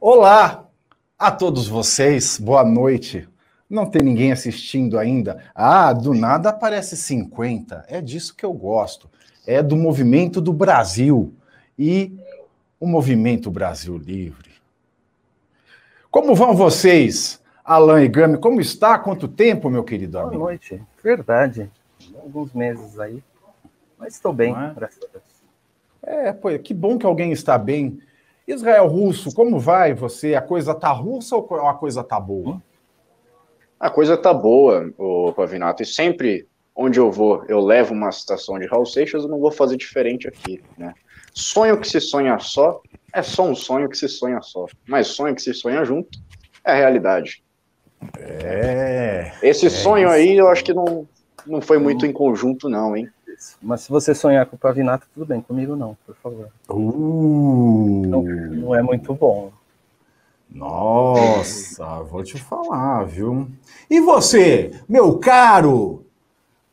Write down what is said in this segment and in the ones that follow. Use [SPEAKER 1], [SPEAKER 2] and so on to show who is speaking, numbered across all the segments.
[SPEAKER 1] Olá a todos vocês, boa noite. Não tem ninguém assistindo ainda? Ah, do nada aparece 50. É disso que eu gosto. É do movimento do Brasil e o movimento Brasil Livre. Como vão vocês, Alain e Gami? Como está? Quanto tempo, meu querido amigo?
[SPEAKER 2] Boa noite. Verdade. Alguns meses aí. Mas estou bem, é? graças a Deus.
[SPEAKER 1] É, pô, que bom que alguém está bem. Israel Russo, como vai você? A coisa tá russa ou a coisa tá boa?
[SPEAKER 3] A coisa tá boa, o Pavinato, e sempre onde eu vou, eu levo uma citação de Raul Seixas, eu não vou fazer diferente aqui, né? Sonho que se sonha só é só um sonho que se sonha só, mas sonho que se sonha junto é realidade.
[SPEAKER 1] É.
[SPEAKER 3] Esse é sonho isso. aí eu acho que não, não foi muito em conjunto, não, hein?
[SPEAKER 2] Mas se você sonhar com o Pavinato, tudo bem, comigo não, por favor.
[SPEAKER 1] Uh.
[SPEAKER 2] Não, não é muito bom.
[SPEAKER 1] Nossa, vou te falar, viu? E você, meu caro,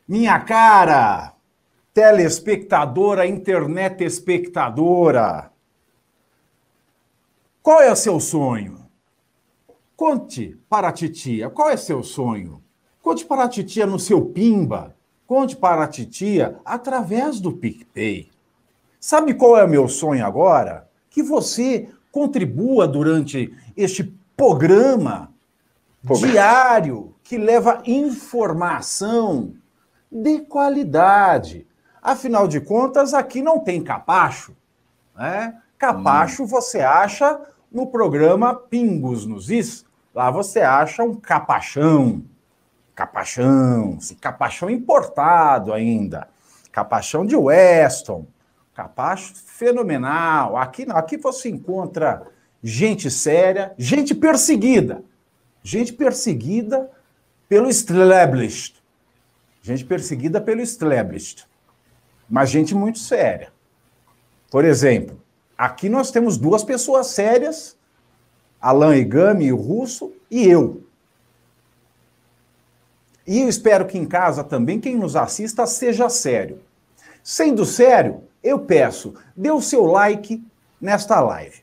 [SPEAKER 1] minha cara, telespectadora, internet espectadora, qual é o seu sonho? Conte para a titia, qual é seu sonho? Conte para a titia no seu Pimba, conte para a titia através do PicPay. Sabe qual é o meu sonho agora? Que você contribua durante este programa diário que leva informação de qualidade. Afinal de contas, aqui não tem capacho. Né? Capacho hum. você acha no programa Pingos nos Is. Lá você acha um capachão. Capachão, capachão importado ainda. Capachão de Weston. Capacho fenomenal. Aqui aqui você encontra gente séria, gente perseguida. Gente perseguida pelo established. Gente perseguida pelo established. Mas gente muito séria. Por exemplo, aqui nós temos duas pessoas sérias, Alain Igami, o russo, e eu. E eu espero que em casa também quem nos assista seja sério. Sendo sério, eu peço, dê o seu like nesta live.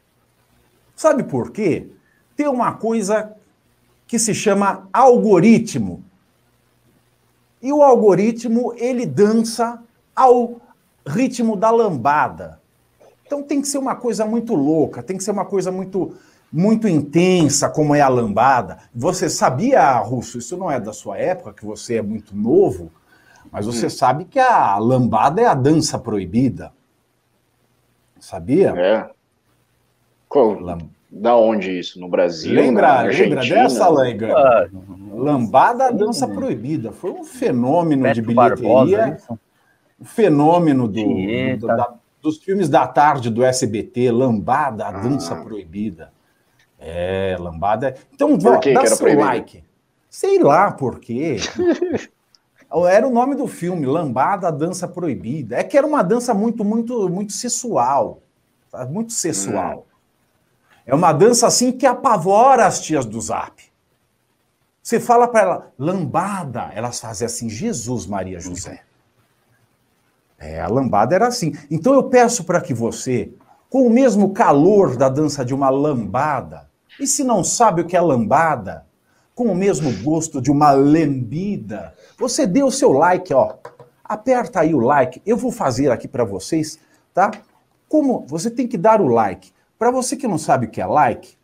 [SPEAKER 1] Sabe por quê? Tem uma coisa que se chama algoritmo. E o algoritmo, ele dança ao ritmo da lambada. Então tem que ser uma coisa muito louca, tem que ser uma coisa muito muito intensa, como é a lambada. Você sabia, Russo, isso não é da sua época, que você é muito novo, mas você hum. sabe que a lambada é a dança proibida. Sabia?
[SPEAKER 3] É. Qual? Da onde isso? No Brasil?
[SPEAKER 1] Lembra, lembra dessa, Lenga? Ah, lambada, a dança proibida. Foi um fenômeno Beto de bilheteria. Barbosa, um fenômeno do, do da, dos filmes da tarde do SBT. Lambada, a dança ah. proibida. É, lambada. Então, por que dá que seu proibido? like. Sei lá por quê. era o nome do filme, Lambada, Dança Proibida. É que era uma dança muito, muito, muito sensual. Muito sensual. Hum. É uma dança assim que apavora as tias do zap. Você fala para ela, lambada, elas fazem assim, Jesus, Maria, José. É, a lambada era assim. Então eu peço para que você, com o mesmo calor da dança de uma lambada, e se não sabe o que é lambada, com o mesmo gosto de uma lambida, você dê o seu like, ó. Aperta aí o like. Eu vou fazer aqui para vocês, tá? Como você tem que dar o like. Para você que não sabe o que é like,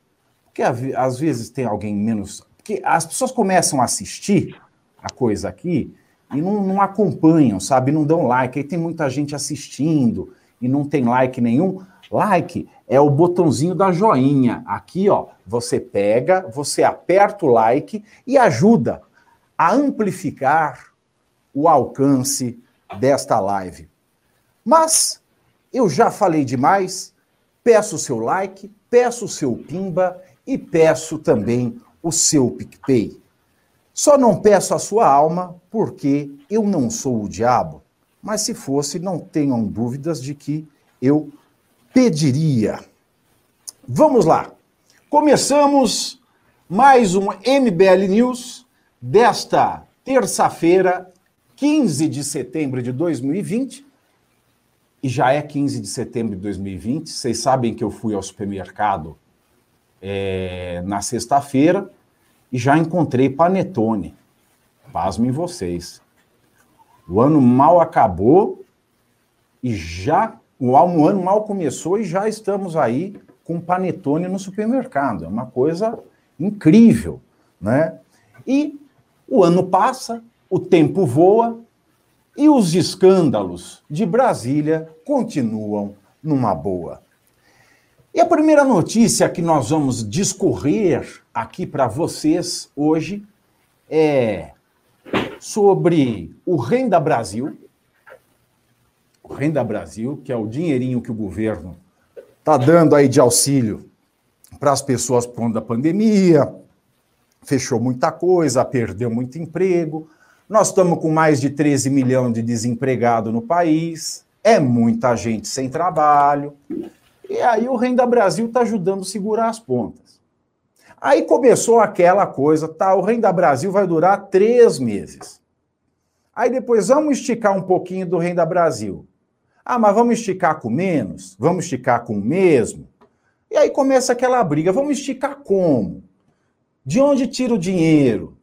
[SPEAKER 1] porque às vezes tem alguém menos, porque as pessoas começam a assistir a coisa aqui e não, não acompanham, sabe? Não dão like. Aí tem muita gente assistindo e não tem like nenhum. Like é o botãozinho da joinha. Aqui, ó, você pega, você aperta o like e ajuda a amplificar o alcance desta live. Mas eu já falei demais, peço o seu like, peço o seu pimba e peço também o seu PicPay. Só não peço a sua alma porque eu não sou o diabo, mas se fosse, não tenham dúvidas de que eu pediria. Vamos lá. Começamos mais um MBL News desta terça-feira, 15 de setembro de 2020. E já é 15 de setembro de 2020. Vocês sabem que eu fui ao supermercado é, na sexta-feira e já encontrei panetone. Pasmem vocês. O ano mal acabou e já o ano mal começou e já estamos aí com panetone no supermercado. É uma coisa incrível, né? E o ano passa, o tempo voa e os escândalos de Brasília continuam numa boa. E a primeira notícia que nós vamos discorrer aqui para vocês hoje é sobre o Renda Brasil. O Renda Brasil, que é o dinheirinho que o governo está dando aí de auxílio para as pessoas por conta da pandemia, fechou muita coisa, perdeu muito emprego. Nós estamos com mais de 13 milhões de desempregados no país, é muita gente sem trabalho. E aí o Renda Brasil está ajudando a segurar as pontas. Aí começou aquela coisa, tá, o Renda Brasil vai durar três meses. Aí depois vamos esticar um pouquinho do Renda Brasil. Ah, mas vamos esticar com menos? Vamos esticar com o mesmo? E aí começa aquela briga. Vamos esticar como? De onde tira o dinheiro?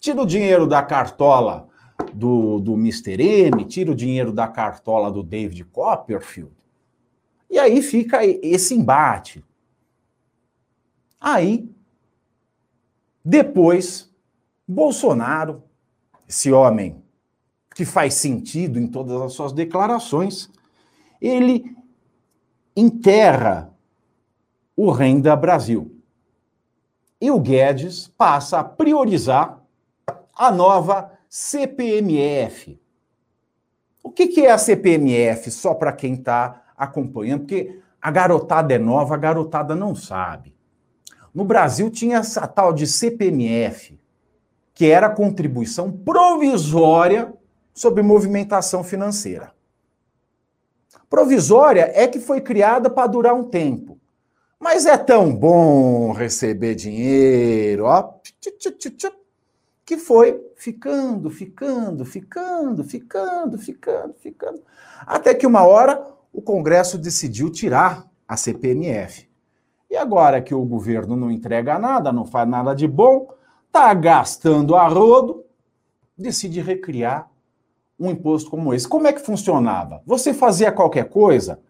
[SPEAKER 1] Tira o dinheiro da cartola do, do Mr. M, tira o dinheiro da cartola do David Copperfield. E aí fica esse embate. Aí, depois, Bolsonaro, esse homem que faz sentido em todas as suas declarações, ele enterra o Renda Brasil. E o Guedes passa a priorizar a nova CPMF. O que, é a CPMF, só para quem está acompanhando? Porque a garotada é nova, a garotada não sabe. No Brasil tinha essa tal de CPMF, que era a contribuição provisória sobre movimentação financeira. Provisória é que foi criada para durar um tempo. Mas é tão bom receber dinheiro, ó, que foi ficando, ficando, ficando, ficando, ficando, ficando. Até que uma hora o Congresso decidiu tirar a CPMF. E agora que o governo não entrega nada, não faz nada de bom, está gastando a rodo, decide recriar um imposto como esse. Como é que funcionava? Você fazia qualquer coisa,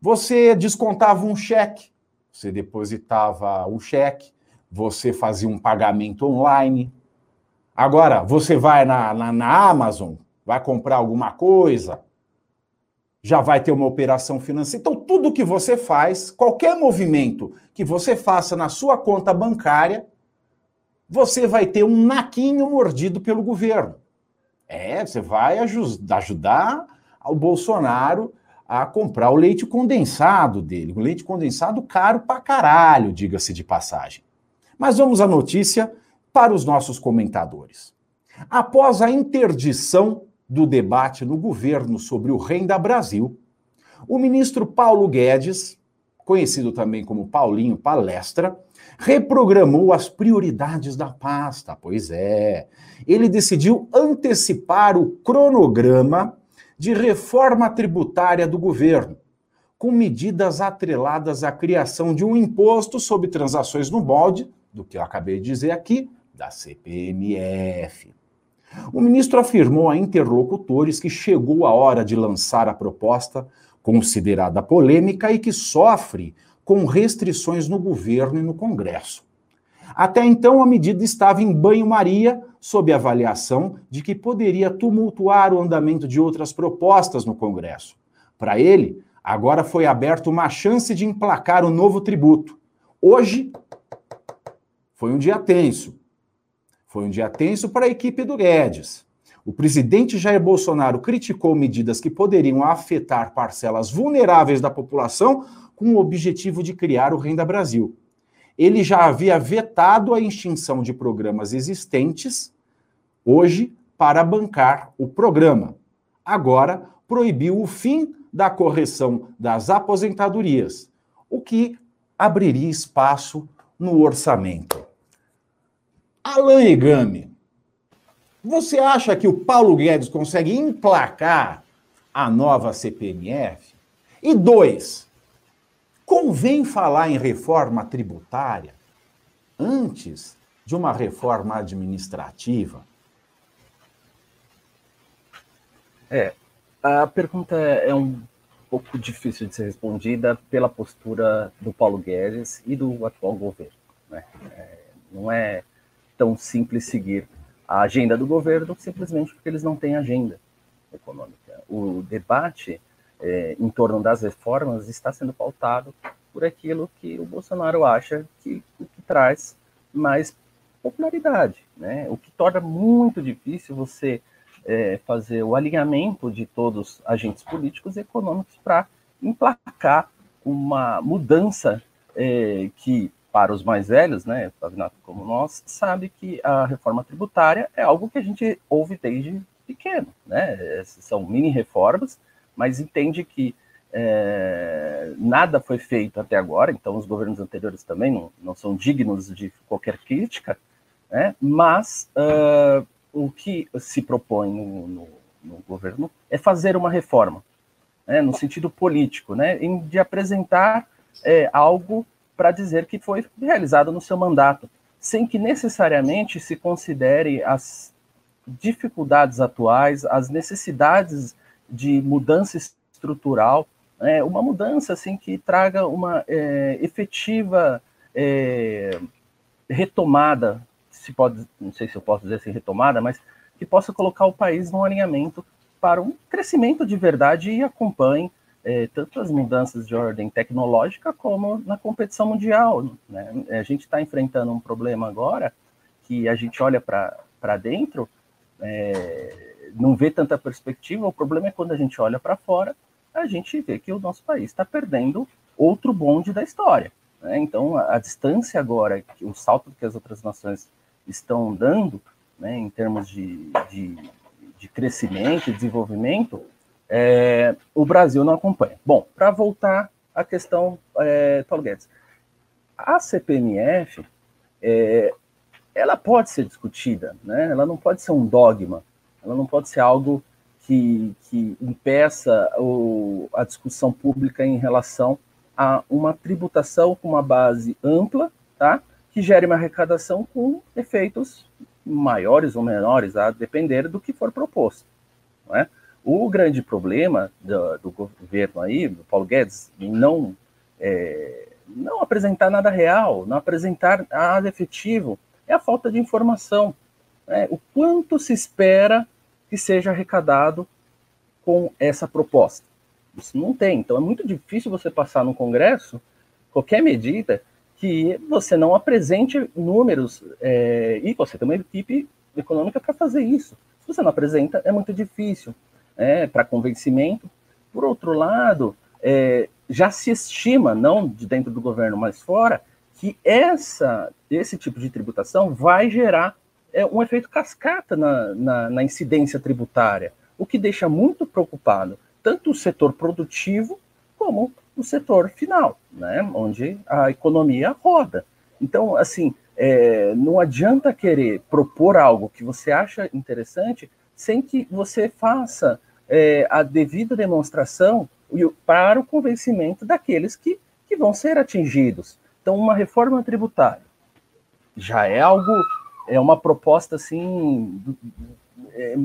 [SPEAKER 1] você descontava um cheque, você depositava o cheque, você fazia um pagamento online. Agora, você vai na, na, na Amazon, vai comprar alguma coisa, já vai ter uma operação financeira. Então, tudo que você faz, qualquer movimento que você faça na sua conta bancária, você vai ter um naquinho mordido pelo governo. É, você vai ajudar o Bolsonaro a comprar o leite condensado dele. O leite condensado caro pra caralho, diga-se de passagem. Mas vamos à notícia para os nossos comentadores. Após a interdição do debate no governo sobre o Renda Brasil, o ministro Paulo Guedes, conhecido também como Paulinho Palestra, reprogramou as prioridades da pasta. Pois é, ele decidiu antecipar o cronograma de reforma tributária do governo, com medidas atreladas à criação de um imposto sobre transações no molde, do que eu acabei de dizer aqui, da CPMF. O ministro afirmou a interlocutores que chegou a hora de lançar a proposta, considerada polêmica e que sofre com restrições no governo e no Congresso. Até então, a medida estava em banho-maria, sob avaliação de que poderia tumultuar o andamento de outras propostas no Congresso. Para ele, agora foi aberta uma chance de emplacar o um novo tributo. Hoje foi um dia tenso. Foi um dia tenso para a equipe do Guedes. O presidente Jair Bolsonaro criticou medidas que poderiam afetar parcelas vulneráveis da população com o objetivo de criar o Renda Brasil. Ele já havia vetado a extinção de programas existentes, hoje, para bancar o programa. Agora, proibiu o fim da correção das aposentadorias, o que abriria espaço no orçamento. Alan Egami, você acha que o Paulo Guedes consegue emplacar a nova CPMF? E dois, Convém falar em reforma tributária antes de uma reforma administrativa?
[SPEAKER 2] É, a pergunta é um pouco difícil de ser respondida pela postura do Paulo Guedes e do atual governo. Né? É, não é tão simples seguir a agenda do governo simplesmente porque eles não têm agenda econômica. O debate é, em torno das reformas está sendo pautado por aquilo que o Bolsonaro acha que, que traz mais popularidade, né? o que torna muito difícil você é, fazer o alinhamento de todos os agentes políticos e econômicos para emplacar uma mudança é, que, para os mais velhos, né, como nós, sabe que a reforma tributária é algo que a gente ouve desde pequeno, né? São mini reformas, mas entende que é, nada foi feito até agora, então os governos anteriores também não, não são dignos de qualquer crítica, né? mas uh, o que se propõe no, no, no, governo é fazer uma reforma, né? no sentido político, né? de apresentar é, algo para dizer que foi realizado no seu mandato, sem que necessariamente se considere as dificuldades atuais, as necessidades de mudança estrutural é, uma mudança assim que traga uma é, efetiva é, retomada, se pode, não sei se eu posso dizer assim retomada, mas que possa colocar o país num alinhamento para um crescimento de verdade e acompanhe é, tanto as mudanças de ordem tecnológica como na competição mundial. Né? A gente está enfrentando um problema agora que a gente olha para dentro, é, não vê tanta perspectiva. O problema é quando a gente olha para fora a gente vê que o nosso país está perdendo outro bonde da história. Né? Então, a, a, distância agora, o salto que as outras nações estão dando, né, em termos de, de, de crescimento e desenvolvimento, é, o Brasil não acompanha. Bom, para voltar à questão, é, Paulo Guedes, a CPMF, é, ela pode ser discutida, né? ela não pode ser um dogma, ela não pode ser algo que, que impeça o, a discussão pública em relação a uma tributação com uma base ampla, tá? que gere uma arrecadação com efeitos maiores ou menores, a depender do que for proposto. Não é? O grande problema do, do governo aí, do Paulo Guedes, não, é, não apresentar nada real, não apresentar nada efetivo, é a falta de informação. Né? O quanto se espera que seja arrecadado com essa proposta. Isso não tem. Então é muito difícil você passar no Congresso qualquer medida que você não apresente números é, e você tem uma equipe econômica para fazer isso. Se você não apresenta, é muito difícil é, para convencimento. Por outro lado, é, já se estima, não de dentro do governo, mas fora, que essa, esse tipo de tributação vai gerar é um efeito cascata na, na, na incidência tributária, o que deixa muito preocupado tanto o setor produtivo como o setor final, né, onde a economia roda. Então, assim, é, não adianta querer propor algo que você acha interessante sem que você faça é, a devida demonstração para o convencimento daqueles que, que vão ser atingidos. Então, uma reforma tributária já é algo é uma proposta assim é,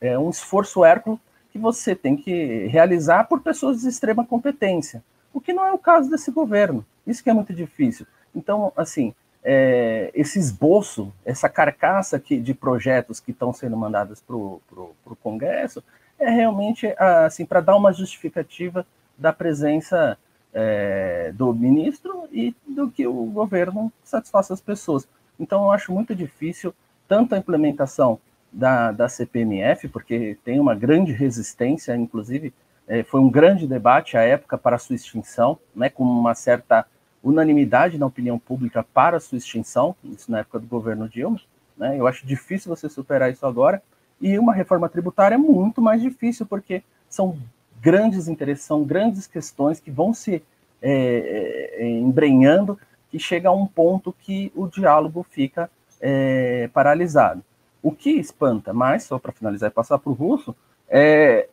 [SPEAKER 2] é um esforço hércules que você tem que realizar por pessoas de extrema competência, o que não é o caso desse governo. Isso que é muito difícil. Então, assim, é, esse esboço, essa carcaça que, de projetos que estão sendo mandados para o Congresso, é realmente assim para dar uma justificativa da presença é, do ministro e do que o governo satisfaça as pessoas. Então, eu acho muito difícil tanto a implementação da, da CPMF, porque tem uma grande resistência, inclusive é, foi um grande debate à época para a sua extinção, né, com uma certa unanimidade na opinião pública para a sua extinção, isso na época do governo Dilma. Né, eu acho difícil você superar isso agora, e uma reforma tributária é muito mais difícil, porque são grandes interesses, são grandes questões que vão se é, é, embrenhando que chega a um ponto que o diálogo fica é, paralisado. O que espanta mais, só para finalizar e passar para o russo, é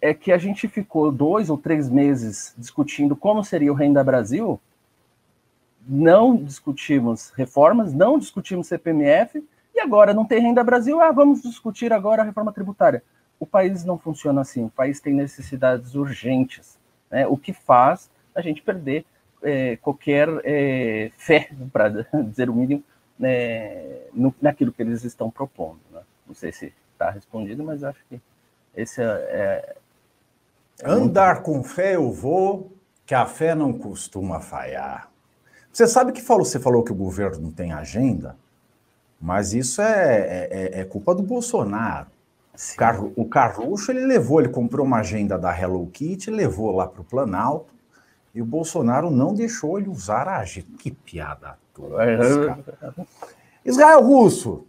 [SPEAKER 2] é que a gente ficou dois ou três meses discutindo como seria o Renda Brasil, não discutimos reformas, não discutimos CPMF, e agora não tem Renda Brasil, ah, vamos discutir agora a reforma tributária. O país não funciona assim, o país tem necessidades urgentes, né? o que faz a gente perder é, qualquer é, fé, para dizer o mínimo, né, no, naquilo que eles estão propondo. Né? Não sei se está respondido, mas acho que esse é, é
[SPEAKER 1] Andar com fé eu vou, que a fé não costuma falhar. Você sabe que falou, você falou que o governo não tem agenda, mas isso é, é, é, é Culpa do Bolsonaro. O, Car, o Carluxo ele levou, ele comprou uma agenda da Hello Kitty, levou lá para o Planalto, e o Bolsonaro não deixou ele usar a agenda. Que piada toda. Israel Russo,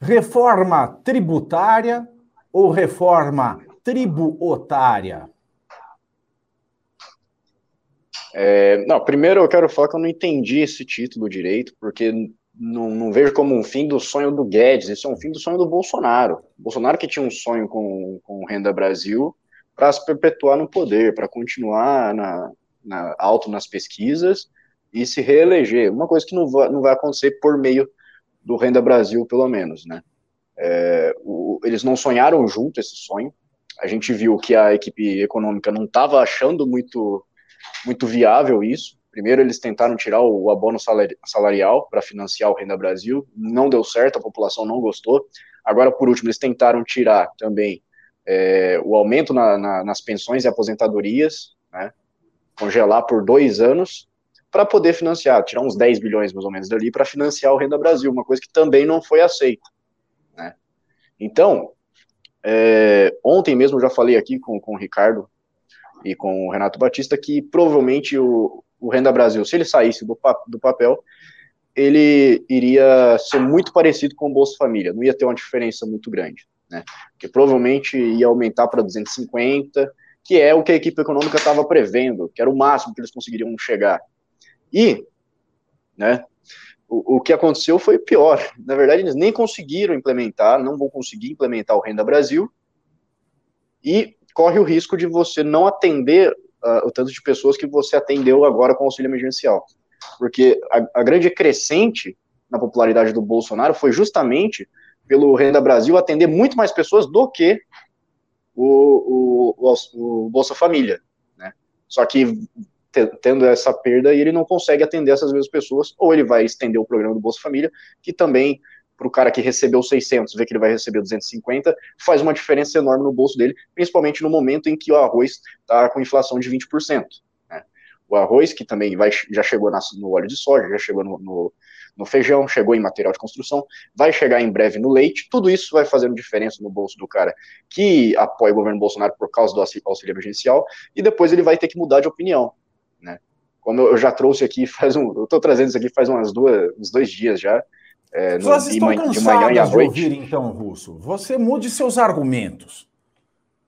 [SPEAKER 1] reforma tributária ou reforma tributária?
[SPEAKER 3] É, não, primeiro eu quero falar que eu não entendi esse título direito, porque não, não, vejo como um fim do sonho do Guedes, isso é um fim do sonho do Bolsonaro. Bolsonaro que tinha um sonho com, com Renda Brasil para se perpetuar no poder, para continuar na, na, alto nas pesquisas e se reeleger. Uma coisa que não vai, não vai acontecer por meio do Renda Brasil, pelo menos, né? É, o, eles não sonharam junto esse sonho. A gente viu que a equipe econômica não estava achando muito muito viável isso. Primeiro, eles tentaram tirar o abono salarial para financiar o Renda Brasil, não deu certo, a população não gostou. Agora, por último, eles tentaram tirar também é, o aumento na, na, nas pensões e aposentadorias, né, congelar por dois anos, para poder financiar, tirar uns 10 bilhões mais ou menos dali para financiar o Renda Brasil, uma coisa que também não foi aceita. Né. Então, é, ontem mesmo já falei aqui com, com o Ricardo e com o Renato Batista que provavelmente o, o Renda Brasil, se ele saísse do, do papel, ele iria ser muito parecido com o Bolsa Família, não ia ter uma diferença muito grande, né? Que provavelmente ia aumentar para 250, que é o que a equipe econômica estava prevendo, que era o máximo que eles conseguiriam chegar. E, né, o, o que aconteceu foi pior. Na verdade, eles nem conseguiram implementar, não vão conseguir implementar o Renda Brasil, e corre o risco de você não atender uh, o tanto de pessoas que você atendeu agora com o auxílio emergencial. Porque a, a grande crescente na popularidade do Bolsonaro foi justamente pelo Renda Brasil atender muito mais pessoas do que o, o, o, Bolsa Família. Né? Só que tendo essa perda, ele não consegue atender essas mesmas pessoas, ou ele vai estender o programa do Bolsa Família, que também para o cara que recebeu 600 ver que ele vai receber 250, faz uma diferença enorme no bolso dele, principalmente no momento em que o arroz está com inflação de 20%. Né? O arroz, que também vai, já chegou na, no óleo de soja, já chegou no, no, no, feijão, chegou em material de construção, vai chegar em breve no leite, tudo isso vai fazendo diferença no bolso do cara que apoia o governo Bolsonaro por causa do auxílio emergencial, e depois ele vai ter que mudar de opinião. Né? Como eu já trouxe aqui, faz um, eu estou trazendo isso aqui faz umas duas, uns dois dias já,
[SPEAKER 1] é, no, de, manhã, de manhã e à noite. ouvir, então, Russo. Você mude seus argumentos.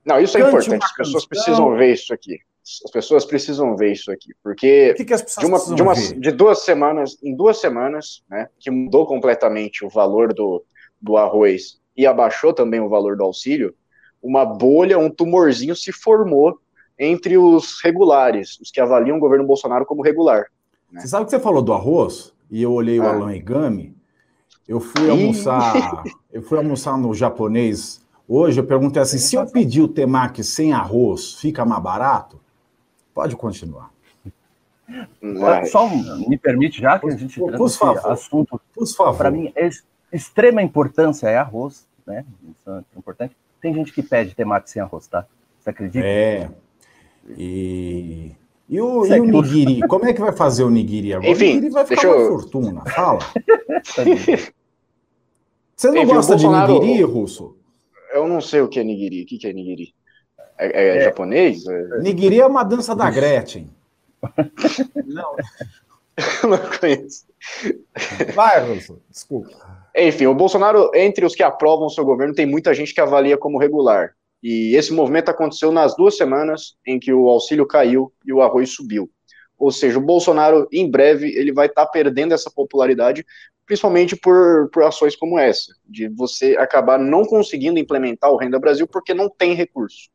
[SPEAKER 3] Não, isso é importante. As pessoas precisam ver isso aqui. As pessoas precisam ver isso aqui, porque
[SPEAKER 1] que que
[SPEAKER 3] de, uma, de, uma, de, duas semanas, em duas semanas, né, que mudou completamente o valor do, do arroz e abaixou também o valor do auxílio, uma bolha, um tumorzinho se formou entre os regulares, os que avaliam o governo Bolsonaro como regular.
[SPEAKER 1] Né? Você sabe que você falou do arroz? E eu olhei ah. o Alan Igami, eu fui almoçar, eu fui almoçar no japonês hoje. Eu perguntei assim: se eu pedir o temaki sem arroz, fica mais barato? Pode continuar.
[SPEAKER 2] Só me permite, já que a gente
[SPEAKER 1] por, por favor, assunto,
[SPEAKER 2] por favor. Para mim, é extrema importância é arroz, né? Isso é importante. Tem gente que pede temaki sem arroz, tá? Você acredita?
[SPEAKER 1] É. E e o, e o nigiri? Como é que vai fazer o nigiri agora?
[SPEAKER 3] Enfim, o
[SPEAKER 1] nigiri vai
[SPEAKER 3] ficar
[SPEAKER 1] uma eu... fortuna. Fala. Você não Enfim, gosta Bolsonaro, de nigiri, Russo?
[SPEAKER 3] Eu não sei o que é nigiri. O que é nigiri? É, é, é japonês?
[SPEAKER 1] É... Nigiri é uma dança da Gretchen.
[SPEAKER 3] não. não conheço.
[SPEAKER 1] Vai, Russo. Desculpa.
[SPEAKER 3] Enfim, o Bolsonaro, entre os que aprovam o seu governo, tem muita gente que avalia como regular. E esse movimento aconteceu nas duas semanas em que o auxílio caiu e o arroz subiu. Ou seja, o Bolsonaro, em breve, ele vai estar tá perdendo essa popularidade principalmente por, por ações como essa, de você acabar não conseguindo implementar o Renda Brasil porque não tem recurso.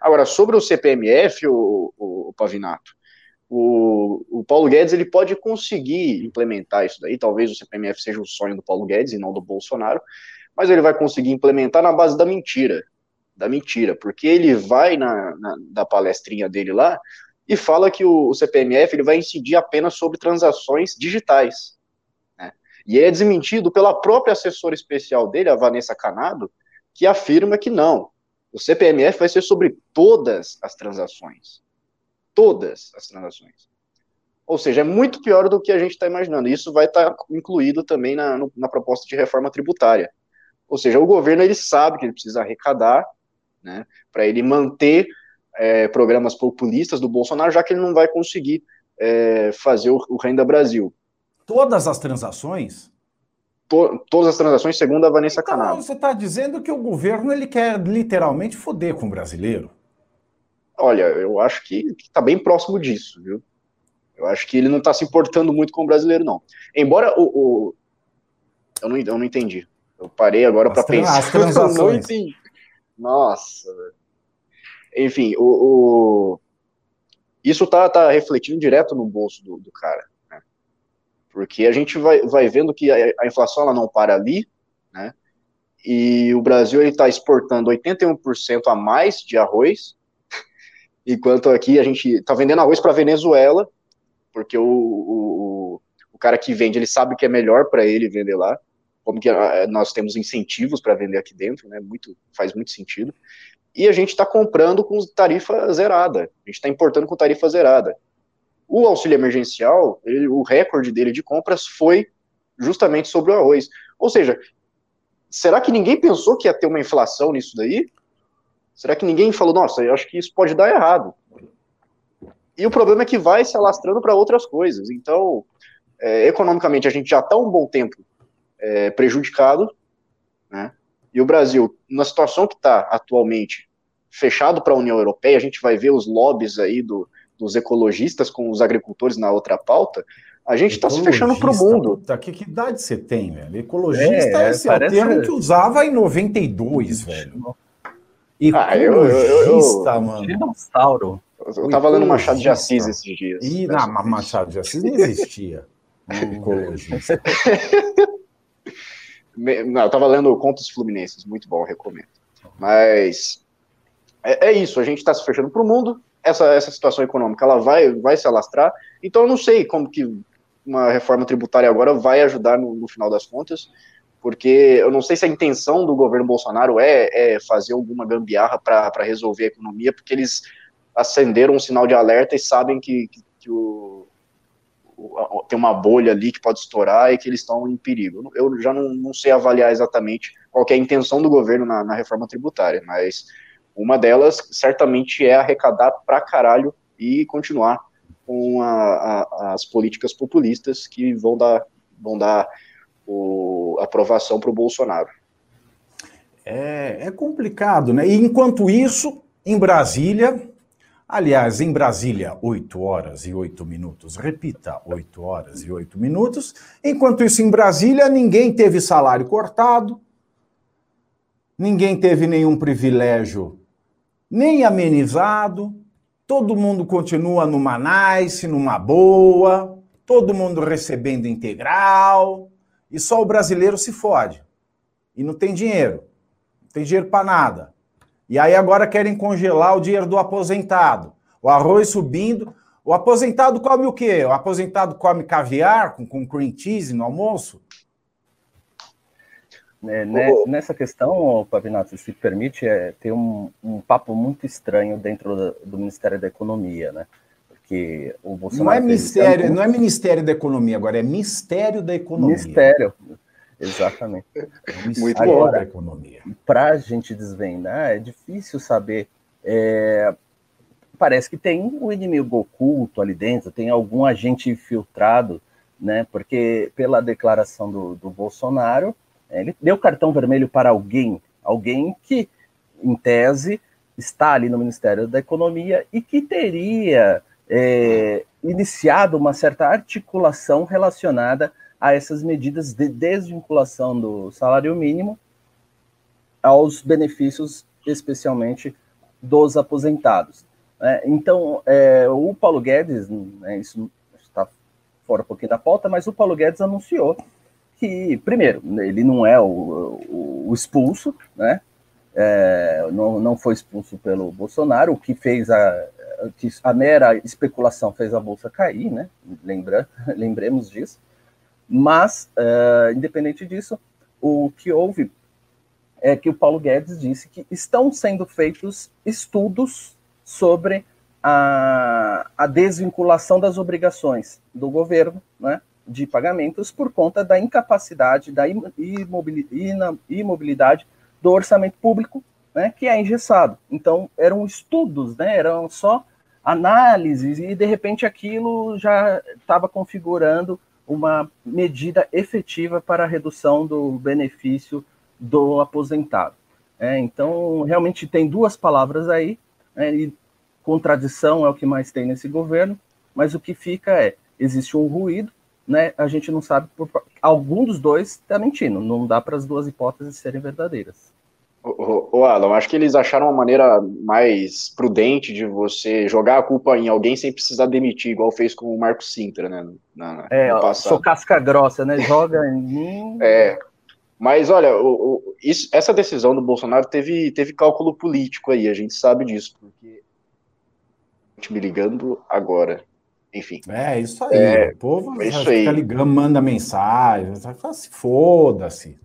[SPEAKER 3] Agora, sobre o CPMF, o, o, o Pavinato, o, o, Paulo Guedes ele pode conseguir implementar isso daí, talvez o CPMF seja o sonho do Paulo Guedes e não do Bolsonaro, mas ele vai conseguir implementar na base da mentira, da mentira, porque ele vai na, na da palestrinha dele lá e fala que o, o, CPMF ele vai incidir apenas sobre transações digitais, né? e é desmentido pela própria assessora especial dele, a Vanessa Canado, que afirma que não, o CPMF vai ser sobre todas as transações. Todas as transações. Ou seja, é muito pior do que a gente está imaginando. Isso vai estar tá incluído também na, no, na proposta de reforma tributária. Ou seja, o governo ele sabe que ele precisa arrecadar, né, para ele manter é, programas populistas do Bolsonaro, já que ele não vai conseguir é, fazer o, o Renda Brasil.
[SPEAKER 1] Todas as transações?
[SPEAKER 3] To, todas as transações, segundo a Vanessa então, Canal.
[SPEAKER 1] Você está dizendo que o governo ele quer literalmente foder com o brasileiro?
[SPEAKER 3] Olha, eu acho que está bem próximo disso, viu? Eu acho que ele não está se importando muito com o brasileiro, não. Embora o. o... Eu, não, eu não entendi. Eu parei agora para pensar.
[SPEAKER 1] As transações. Eu não entendi.
[SPEAKER 3] Nossa. Enfim, o, o... isso tá, tá refletindo direto no bolso do, do cara porque a gente vai, vai vendo que a, a inflação ela não para ali, né? E o Brasil está exportando 81% a mais de arroz, enquanto aqui a gente está vendendo arroz para Venezuela, porque o, o, o, cara que vende ele sabe que é melhor para ele vender lá, como que ah, nós temos incentivos para vender aqui dentro, né? Muito faz muito sentido. E a gente está comprando com tarifa zerada, a gente está importando com tarifa zerada. O auxílio emergencial, ele, o recorde dele de compras foi justamente sobre o arroz. Ou seja, será que ninguém pensou que ia ter uma inflação nisso daí? Será que ninguém falou, nossa, eu acho que isso pode dar errado? E o problema é que vai se alastrando para outras coisas. Então, é, economicamente, a gente já está um bom tempo é, prejudicado, né? E o Brasil, na situação que está atualmente, fechado para a União Europeia, a gente vai ver os lobbies aí do, dos ecologistas com os agricultores na outra pauta, a gente está se fechando para o mundo.
[SPEAKER 1] Puta, que, que idade você tem, velho? Ecologista é, esse parece... é o termo que usava em 92, velho.
[SPEAKER 3] Ecologista, ah, eu, eu, eu,
[SPEAKER 2] mano. Dinossauro.
[SPEAKER 3] Eu estava lendo Machado de Assis esses dias.
[SPEAKER 1] E, não, Machado de Assis não existia. ecologista.
[SPEAKER 3] não, eu estava lendo Contos Fluminenses, muito bom, recomendo. Mas é, é isso, a gente está se fechando para o mundo, essa, essa situação econômica ela vai, vai se alastrar. Então eu não sei como que uma reforma tributária agora vai ajudar no, no final das contas, porque eu não sei se a intenção do governo Bolsonaro é, é fazer alguma gambiarra para resolver a economia, porque eles acenderam um sinal de alerta e sabem que, que, que o, o, tem uma bolha ali que pode estourar e que eles estão em perigo. Eu já não, não sei avaliar exatamente qual é a intenção do governo na, na reforma tributária, mas uma delas certamente é arrecadar pra caralho e continuar com a, a, as políticas populistas que vão dar, vão dar o, aprovação para o Bolsonaro.
[SPEAKER 1] É, é complicado, né? E enquanto isso, em Brasília, aliás, em Brasília, 8 horas e 8 minutos, repita, 8 horas e 8 minutos. Enquanto isso, em Brasília, ninguém teve salário cortado, ninguém teve nenhum privilégio nem amenizado, todo mundo continua numa nice, numa boa, todo mundo recebendo integral, e só o brasileiro se fode. E não tem dinheiro. Não tem dinheiro para nada. E aí agora querem congelar o dinheiro do aposentado. O arroz subindo. O aposentado come o quê? O aposentado come caviar com, com cream cheese no almoço?
[SPEAKER 2] É, né, nessa questão, Pavinato, se permite, é, tem um, um, papo muito estranho dentro do, do, Ministério da Economia, né? Porque o Bolsonaro.
[SPEAKER 1] Não é, ministério, tanto... não é Ministério da Economia agora, é Mistério da Economia.
[SPEAKER 2] Ministério, exatamente.
[SPEAKER 1] Muito agora, da Economia.
[SPEAKER 2] Para a gente desvendar, é difícil saber. É, parece que tem um inimigo oculto ali dentro, tem algum agente infiltrado, né? Porque pela declaração do, do Bolsonaro ele deu cartão vermelho para alguém, alguém que, em tese, está ali no Ministério da Economia e que teria é, iniciado uma certa articulação relacionada a essas medidas de desvinculação do salário mínimo aos benefícios, especialmente dos aposentados. É, então, é, o Paulo Guedes, né, isso está fora um pouquinho da pauta, mas o Paulo Guedes anunciou que, primeiro, ele não é o, o, o expulso, né? É, não, não foi expulso pelo Bolsonaro, o que fez a, a mera especulação fez a bolsa cair, né? Lembra, lembremos disso. Mas, uh, independente disso, o que houve é que o Paulo Guedes disse que estão sendo feitos estudos sobre a, a desvinculação das obrigações do governo, né? De pagamentos por conta da incapacidade, da imobilidade do orçamento público, né, que é engessado. Então, eram estudos, né, eram só análises, e de repente aquilo já estava configurando uma medida efetiva para a redução do benefício do aposentado. É, então, realmente tem duas palavras aí, né, e contradição é o que mais tem nesse governo, mas o que fica é, existe um ruído, né, a gente não sabe, por, algum dos dois está mentindo, não dá para as duas hipóteses serem verdadeiras.
[SPEAKER 3] O, o Alan, acho que eles acharam uma maneira mais prudente de você jogar a culpa em alguém sem precisar demitir, igual fez com o Marco Sintra, né?
[SPEAKER 2] Na, é, sou casca grossa, né? Joga em mim.
[SPEAKER 3] É. Mas olha, o, o, isso, essa decisão do Bolsonaro teve, teve cálculo político aí, a gente sabe disso, porque me ligando agora. Enfim.
[SPEAKER 1] É, isso aí. É, o povo é isso fica aí. ligando, manda mensagem, foda-se.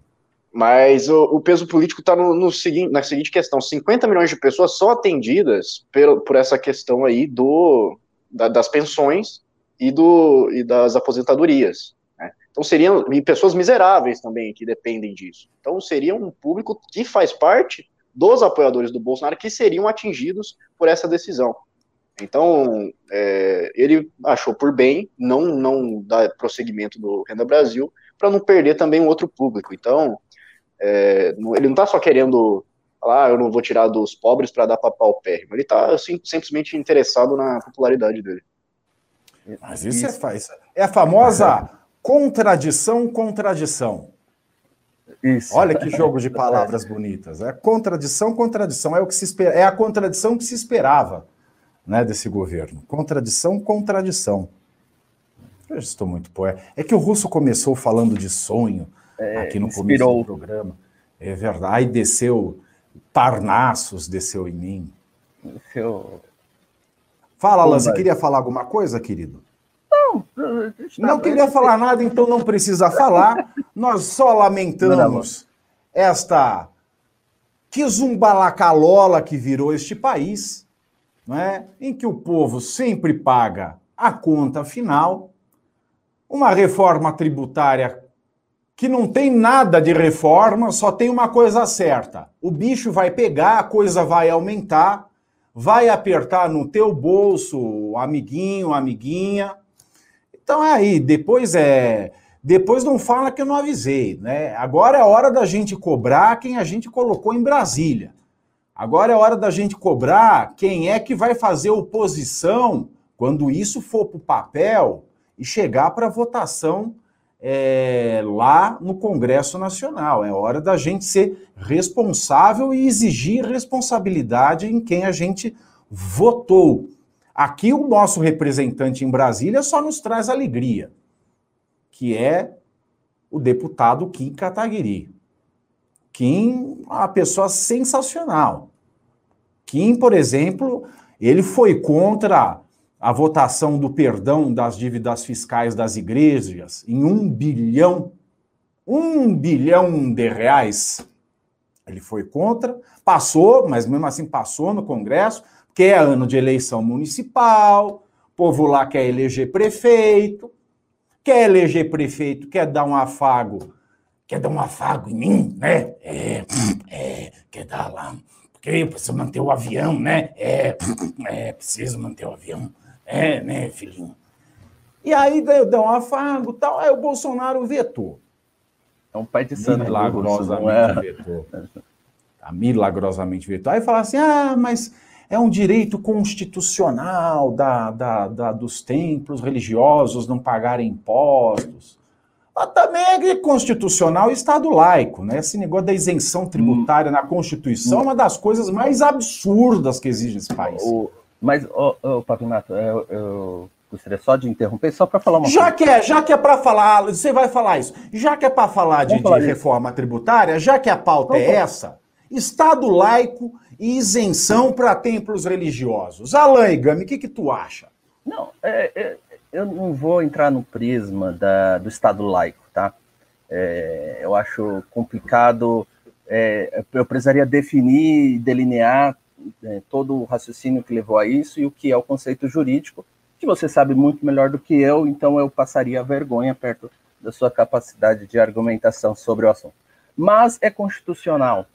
[SPEAKER 3] Mas o, o, peso político está no, no seguinte, na seguinte questão: 50 milhões de pessoas são atendidas por, por essa questão aí do, da, das pensões e, do, e das aposentadorias. Né? Então seriam e pessoas miseráveis também que dependem disso. Então seria um público que faz parte dos apoiadores do Bolsonaro que seriam atingidos por essa decisão. Então é, ele achou por bem não não dar prosseguimento do Renda Brasil para não perder também um outro público. Então é, ele não está só querendo falar, ah, eu não vou tirar dos pobres para dar para pau pérrimo. Ele está assim, simplesmente interessado na popularidade dele.
[SPEAKER 1] Mas isso, isso. É, é a famosa contradição, contradição. Isso. Olha que jogo de palavras bonitas. É contradição, contradição. É o que se espera, é a contradição que se esperava, né, desse governo. Contradição, contradição. Eu estou muito poeta. É que o russo começou falando de sonho, é, aqui no inspirou. começo do programa. É verdade. Aí desceu, Parnassus desceu em mim. Desceu. Fala, você queria falar alguma coisa, querido? Não, não queria falar nada, então não precisa falar. Nós só lamentamos esta quizumbalacalola que virou este país, não é? em que o povo sempre paga a conta final, uma reforma tributária que não tem nada de reforma, só tem uma coisa certa. O bicho vai pegar, a coisa vai aumentar, vai apertar no teu bolso, amiguinho, amiguinha. Então é aí, depois é, depois não fala que eu não avisei, né? Agora é hora da gente cobrar quem a gente colocou em Brasília. Agora é hora da gente cobrar quem é que vai fazer oposição quando isso for para o papel e chegar para votação é, lá no Congresso Nacional. É hora da gente ser responsável e exigir responsabilidade em quem a gente votou. Aqui o nosso representante em Brasília só nos traz alegria, que é o deputado Kim Kataguiri. Kim, uma pessoa sensacional. Kim, por exemplo, ele foi contra a votação do perdão das dívidas fiscais das igrejas em um bilhão, um bilhão de reais. Ele foi contra, passou, mas mesmo assim passou no Congresso, porque é ano de eleição municipal, o povo lá quer eleger prefeito, quer eleger prefeito, quer dar um afago, quer dar um afago em mim, né? É, é quer dar lá, porque preciso manter o avião, né? É, é preciso manter o avião. É, né, filhinho? E aí deu um afago e tal, aí o Bolsonaro vetou.
[SPEAKER 2] É um pai de santo.
[SPEAKER 1] Milagrosamente é? vetou. Tá, milagrosamente vetou. Aí fala assim, ah, mas é um direito constitucional da, da, da, dos templos religiosos não pagarem impostos. Mas também é constitucional Estado laico, né? Esse negócio da isenção tributária hum. na Constituição hum. é uma das coisas mais absurdas que existe nesse país.
[SPEAKER 2] O, mas, oh, oh, Pavinato, eu, eu, gostaria só de interromper, só para falar uma
[SPEAKER 1] já coisa. Que é, já que é para falar, você vai falar isso, já que é para falar de, falar de reforma tributária, já que a pauta é essa, Estado laico e isenção para templos religiosos. Alain Gami, o que, que tu acha?
[SPEAKER 2] Não, é, é, eu não vou entrar no prisma da, do Estado laico, tá? É, eu acho complicado, é, eu precisaria definir, delinear é, todo o raciocínio que levou a isso e o que é o conceito jurídico, que você sabe muito melhor do que eu, então eu passaria vergonha perto da sua capacidade de argumentação sobre o assunto. Mas é constitucional,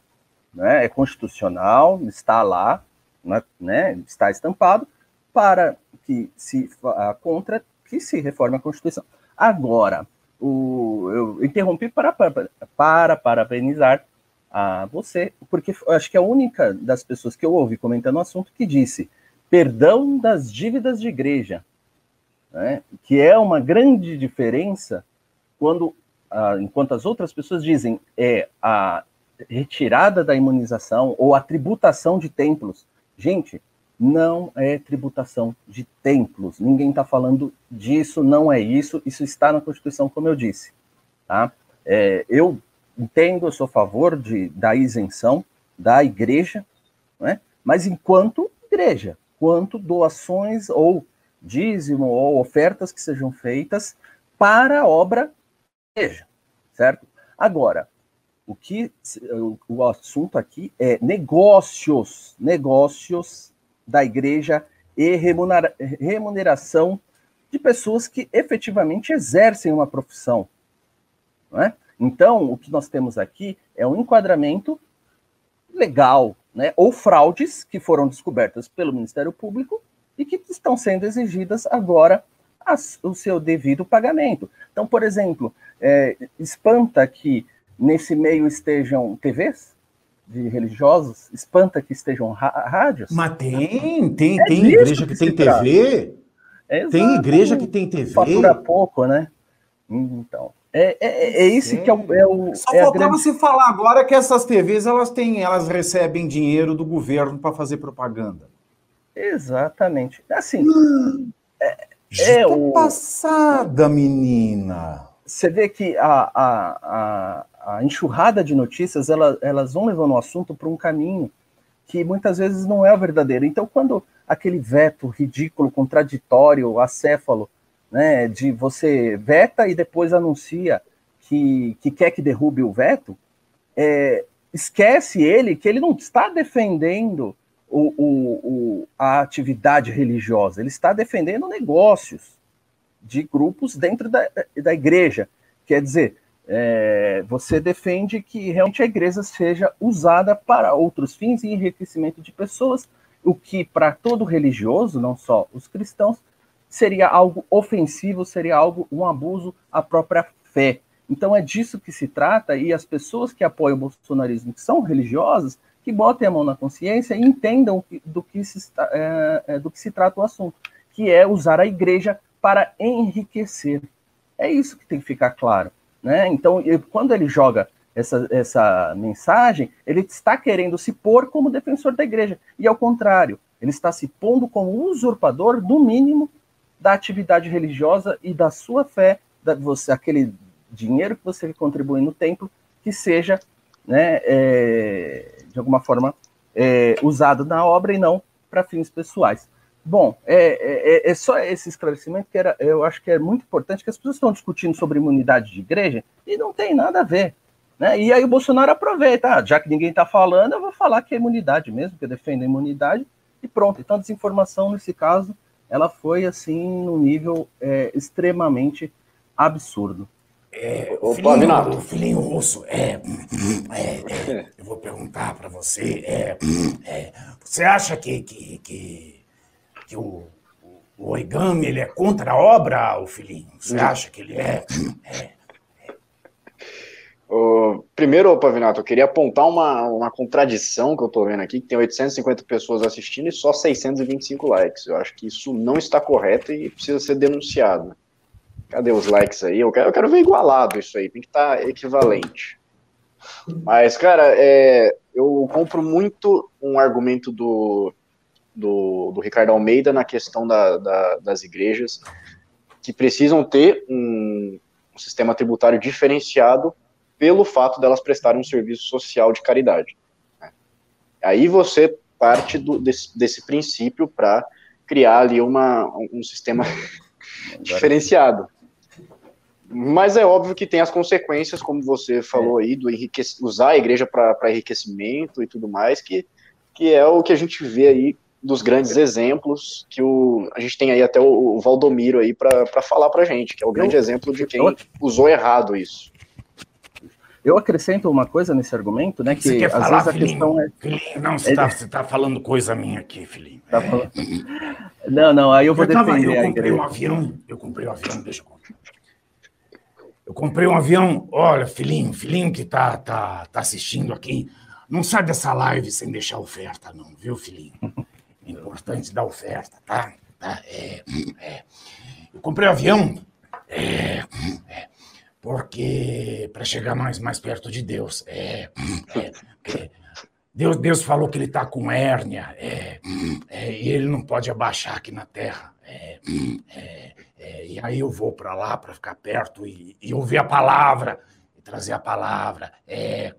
[SPEAKER 2] né? É constitucional, está lá, né? né? Está estampado para que se uh, contra que se reforme a Constituição. Agora, o, eu interrompi para, para, para parabenizar a você, porque acho que é a única das pessoas que eu ouvi comentando o assunto que disse perdão das dívidas de igreja, né? que é uma grande diferença quando, ah, enquanto as outras pessoas dizem é a retirada da imunização ou a tributação de templos. Gente, não é tributação de templos. Ninguém está falando disso, não é isso. Isso está na Constituição, como eu disse. Tá? É, eu entendo, eu sou a favor de, da isenção da igreja, né? mas enquanto igreja, quanto doações ou dízimo ou ofertas que sejam feitas para a obra igreja, certo? Agora, o que o, o assunto aqui é negócios, negócios da igreja e remunera, remuneração de pessoas que efetivamente exercem uma profissão. É? Então, o que nós temos aqui é um enquadramento legal, né? ou fraudes que foram descobertas pelo Ministério Público e que estão sendo exigidas agora as, o seu devido pagamento. Então, por exemplo, é, espanta que nesse meio estejam TVs, de religiosos, espanta que estejam rádios.
[SPEAKER 1] Mas tem, tem, é tem igreja que, que tem TV. É tem igreja que tem TV.
[SPEAKER 2] Fatura pouco, né? Então, é, é, é esse que é o. É o
[SPEAKER 1] Só é faltava grande... se falar agora que essas TVs elas têm, elas recebem dinheiro do governo para fazer propaganda.
[SPEAKER 2] Exatamente. Assim.
[SPEAKER 1] Hum, é, é o... passada, menina.
[SPEAKER 2] Você vê que a, a, a, a enxurrada de notícias, ela, elas vão levando o assunto para um caminho que muitas vezes não é o verdadeiro. Então, quando aquele veto ridículo, contraditório, acéfalo, né, de você veta e depois anuncia que, que quer que derrube o veto, é, esquece ele que ele não está defendendo o, o, o, a atividade religiosa, ele está defendendo negócios de grupos dentro da, da igreja. Quer dizer, é, você defende que realmente a igreja seja usada para outros fins e enriquecimento de pessoas, o que para todo religioso, não só os cristãos, seria algo ofensivo, seria algo um abuso à própria fé. Então é disso que se trata e as pessoas que apoiam o bolsonarismo, que são religiosas, que botem a mão na consciência e entendam do que se, é, é, do que se trata o assunto, que é usar a igreja para enriquecer. É isso que tem que ficar claro. Né? Então, quando ele joga essa, essa mensagem, ele está querendo se pôr como defensor da igreja. E ao contrário, ele está se pondo como usurpador, no mínimo, da atividade religiosa e da sua fé, da, você, aquele dinheiro que você contribui no templo, que seja, né, é, de alguma forma, é, usado na obra e não para fins pessoais. Bom, é, é, é, só esse esclarecimento que era, eu acho que é muito importante, que as pessoas estão discutindo sobre imunidade de igreja e não tem nada a ver. Né? E aí o Bolsonaro aproveita, ah, já que ninguém está falando, eu vou falar que é imunidade mesmo, que eu defendo a imunidade, e pronto. Então a desinformação, nesse caso, ela foi assim num nível é, extremamente absurdo.
[SPEAKER 1] É, o filhinho, o filhinho russo, é, é, é eu vou perguntar para você, é, é, você acha que, que, que que o, o origami ele é contra a obra, o filhinho? Você acha que ele é? é.
[SPEAKER 3] O, primeiro, Pavinato, eu queria apontar uma, uma contradição que eu estou vendo aqui, que tem 850 pessoas assistindo e só 625 likes. Eu acho que isso não está correto e precisa ser denunciado. Cadê os likes aí? Eu quero, eu quero ver igualado isso aí, tem que estar tá equivalente. Mas, cara, é, eu compro muito um argumento do, do, do Ricardo Almeida na questão da, da, das igrejas, que precisam ter um, um sistema tributário diferenciado pelo fato delas prestarem um serviço social de caridade. Né? Aí você parte do, desse, desse princípio para criar ali uma, um sistema diferenciado. Mas é óbvio que tem as consequências, como você falou é. aí, do usar a igreja para enriquecimento e tudo mais, que, que é o que a gente vê aí dos grandes exemplos que o, a gente tem aí até o, o Valdomiro aí para falar para gente, que é o grande eu, exemplo de quem eu, usou errado isso.
[SPEAKER 2] Eu acrescento uma coisa nesse argumento, né? Que você quer às falar, vezes a
[SPEAKER 1] filhinho,
[SPEAKER 2] questão é.
[SPEAKER 1] Filhinho, não, você está é... tá falando coisa minha aqui, filhinho. Tá falando...
[SPEAKER 2] Não, não, aí eu vou
[SPEAKER 1] eu
[SPEAKER 2] defender.
[SPEAKER 1] Tava, eu comprei um avião, eu comprei um avião, deixa eu contar. Eu comprei um avião, olha, filhinho, filhinho que tá, tá, tá assistindo aqui, não sai dessa live sem deixar oferta, não, viu, filhinho? Importante dar oferta, tá? tá? É, é. Eu comprei um avião é, é porque para chegar mais, mais perto de Deus. É, é, Deus, Deus falou que ele está com hérnia e ele não pode abaixar aqui na terra. E aí eu vou para lá para ficar perto e, e, ouvir a palavra, e trazer a palavra. É.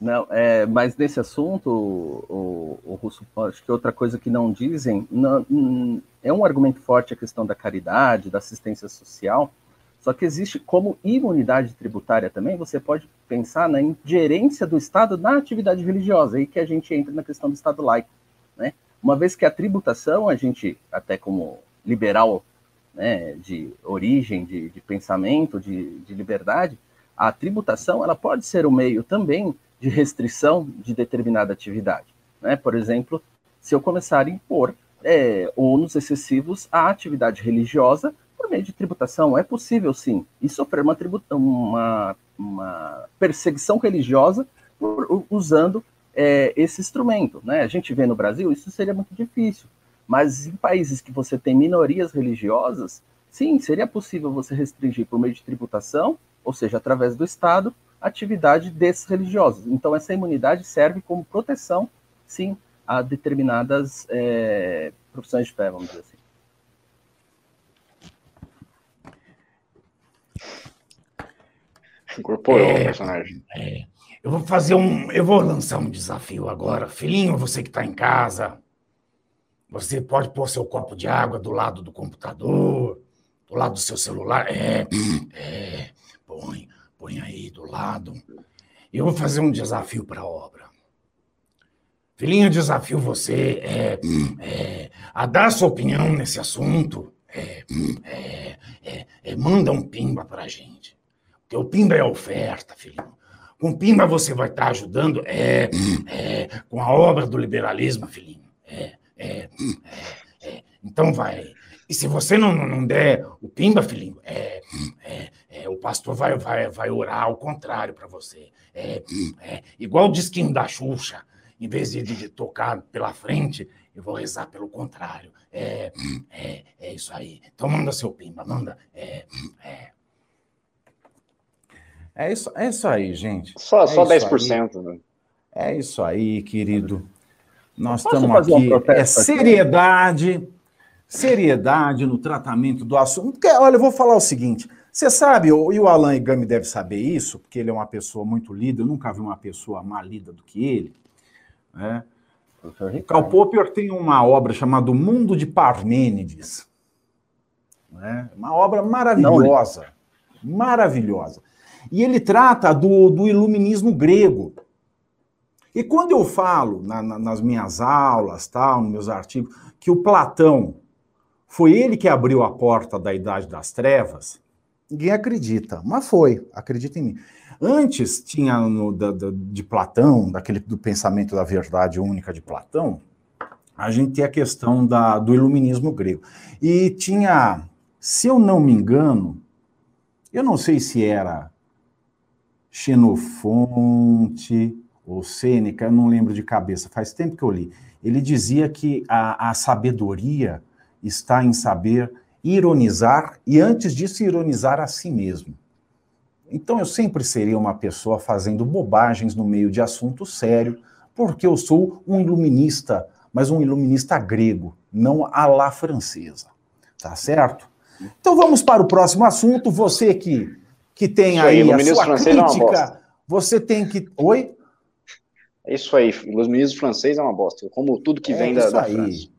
[SPEAKER 2] Não, é, mas nesse assunto, o, o, Russo, acho que outra coisa que não dizem, não, é um argumento forte a questão da caridade, da assistência social, só que existe como imunidade tributária também, você pode pensar na ingerência do Estado na atividade religiosa, aí que a gente entra na questão do Estado laico, né? Uma vez que a tributação, a gente, até como liberal né, de origem, de, de pensamento, de, de liberdade, a tributação ela pode ser um meio também de restrição de determinada atividade. Né? Por exemplo, se eu começar a impor é, ônus excessivos à atividade religiosa por meio de tributação, é possível sim, e sofrer uma, uma, uma perseguição religiosa por, usando é, esse instrumento. Né? A gente vê no Brasil, isso seria muito difícil. Mas em países que você tem minorias religiosas, sim, seria possível você restringir por meio de tributação, ou seja, através do Estado, atividade desses religiosos. Então, essa imunidade serve como proteção, sim, a determinadas é, profissões de fé, vamos dizer assim.
[SPEAKER 3] Incorporou é, o personagem.
[SPEAKER 1] É, eu vou fazer um. Eu vou lançar um desafio agora. Filhinho, você que está em casa, você pode pôr seu copo de água do lado do computador, do lado do seu celular. É, é, põe, põe aí do lado. Eu vou fazer um desafio para a obra. Filhinho, desafio você é, é, a dar sua opinião nesse assunto. É, é, é, é manda um pimba para a gente. Porque o pimba é oferta, filhinho. Com pimba você vai estar tá ajudando com a obra do liberalismo, filhinho. Então vai. E se você não, não der o pimba, filhinho, é, é, é, o pastor vai, vai, vai orar ao contrário para você. É, é, igual o disquinho da Xuxa, em vez de, de, tocar pela frente, eu vou rezar pelo contrário. É, é, é isso aí. Então manda seu pimba, manda. É, é. É isso, é isso aí, gente.
[SPEAKER 3] Só,
[SPEAKER 1] é
[SPEAKER 3] só 10%, aí. né?
[SPEAKER 1] É isso aí, querido. Nós estamos aqui. Um é seriedade, aqui? seriedade no tratamento do assunto. Porque, olha, eu vou falar o seguinte: você sabe, e o Alan Igami deve saber isso, porque ele é uma pessoa muito lida, eu nunca vi uma pessoa mais lida do que ele. Né? O Karl Popper tem uma obra chamada O Mundo de Parmênides. Né? Uma obra maravilhosa. Maravilhosa. E ele trata do, do iluminismo grego. E quando eu falo na, na, nas minhas aulas, tal, nos meus artigos, que o Platão foi ele que abriu a porta da Idade das Trevas, ninguém acredita, mas foi, acredita em mim. Antes tinha no, da, da, de Platão, daquele do pensamento da verdade única de Platão, a gente tem a questão da, do iluminismo grego. E tinha, se eu não me engano, eu não sei se era Xenofonte, ou Sêneca, eu não lembro de cabeça, faz tempo que eu li. Ele dizia que a, a sabedoria está em saber ironizar e, antes disso, ironizar a si mesmo. Então, eu sempre seria uma pessoa fazendo bobagens no meio de assunto sério, porque eu sou um iluminista, mas um iluminista grego, não a la francesa. Tá certo? Então, vamos para o próximo assunto. Você que, que tem aí, aí a sua é crítica, você tem que. Oi?
[SPEAKER 3] É isso aí, iluminismo francês é uma bosta, como tudo que é vem da, da França.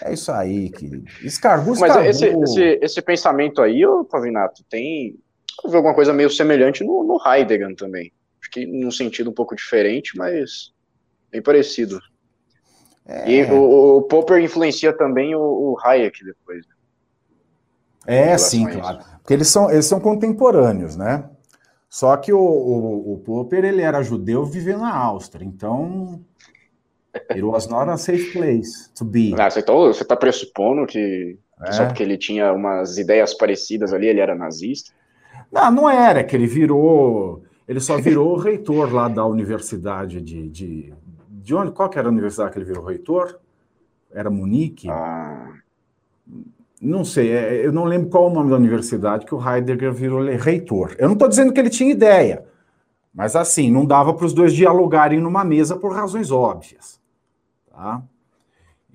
[SPEAKER 1] É isso aí, querido. Escarbu,
[SPEAKER 3] Mas esse, esse, esse, pensamento aí, ô Pavinato, tem alguma coisa meio semelhante no, no Heidegger também. Acho que num sentido um pouco diferente, mas bem parecido. É. E o, o, Popper influencia também o, o Hayek depois. Né?
[SPEAKER 1] É, sim, claro. Porque eles são, eles são contemporâneos, né? Só que o, o, o Popper, ele era judeu vivendo na Áustria, então It was not a safe place to be.
[SPEAKER 3] Ah, você está tá pressupondo que é. só porque ele tinha umas ideias parecidas ali, ele era nazista?
[SPEAKER 1] Não, não era, é que ele virou. Ele só virou reitor lá da universidade de, de. De onde? Qual que era a universidade que ele virou reitor? Era Munique? Ah. Não sei, é, eu não lembro qual o nome da universidade que o Heidegger virou reitor. Eu não estou dizendo que ele tinha ideia, mas assim, não dava para os dois dialogarem numa mesa por razões óbvias. Tá?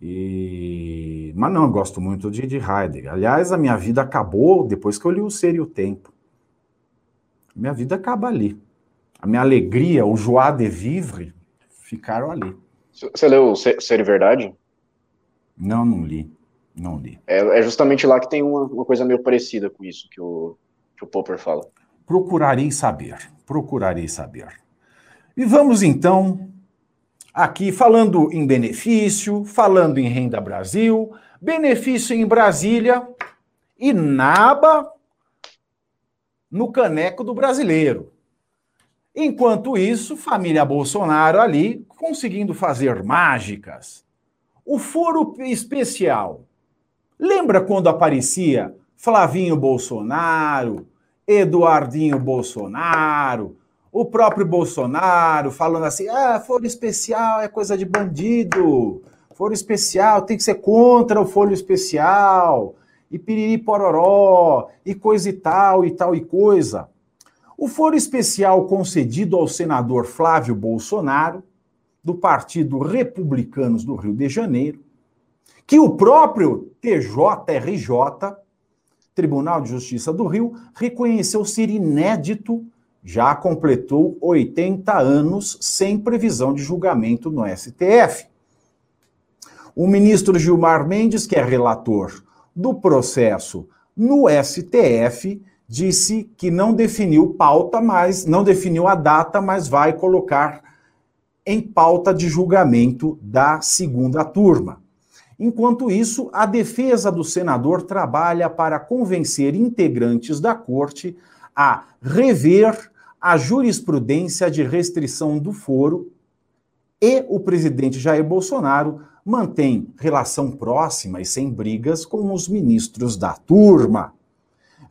[SPEAKER 1] E... Mas não, eu gosto muito de, de Heidegger. Aliás, a minha vida acabou depois que eu li o Ser e o Tempo. Minha vida acaba ali. A minha alegria, o joie de vivre, ficaram ali.
[SPEAKER 3] Você leu Ser e Verdade?
[SPEAKER 1] Não, não li. Não li.
[SPEAKER 3] É, é justamente lá que tem uma, uma, coisa meio parecida com isso que o, que o Popper fala.
[SPEAKER 1] Procurarei saber. Procurarei saber. E vamos então Aqui falando em benefício, falando em Renda Brasil, benefício em Brasília e naba no caneco do brasileiro. Enquanto isso, família Bolsonaro ali conseguindo fazer mágicas. O foro especial. Lembra quando aparecia Flavinho Bolsonaro, Eduardinho Bolsonaro, o próprio Bolsonaro falando assim: ah, foro especial é coisa de bandido, foro especial tem que ser contra o foro especial, e piriri pororó, e coisa e tal, e tal e coisa. O foro especial concedido ao senador Flávio Bolsonaro, do Partido Republicanos do Rio de Janeiro, que o próprio TJRJ, Tribunal de Justiça do Rio, reconheceu ser inédito já completou 80 anos sem previsão de julgamento no STF. O ministro Gilmar Mendes, que é relator do processo no STF, disse que não definiu pauta, mas não definiu a data, mas vai colocar em pauta de julgamento da segunda turma. Enquanto isso, a defesa do senador trabalha para convencer integrantes da corte a rever a jurisprudência de restrição do foro e o presidente Jair Bolsonaro mantém relação próxima e sem brigas com os ministros da turma.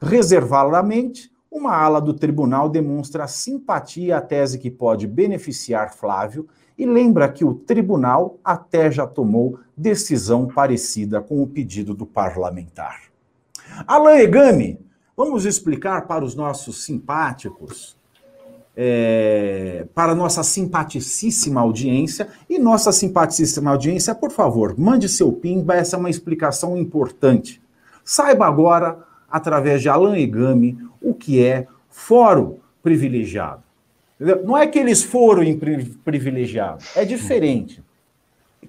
[SPEAKER 1] Reservadamente, uma ala do tribunal demonstra simpatia à tese que pode beneficiar Flávio e lembra que o tribunal até já tomou decisão parecida com o pedido do parlamentar. Alain Egami, vamos explicar para os nossos simpáticos é, para nossa simpaticíssima audiência. E nossa simpaticíssima audiência, por favor, mande seu PIN, essa é uma explicação importante. Saiba agora, através de Alan Egami, o que é fórum privilegiado. Entendeu? Não é que eles foram privilegiados, é diferente.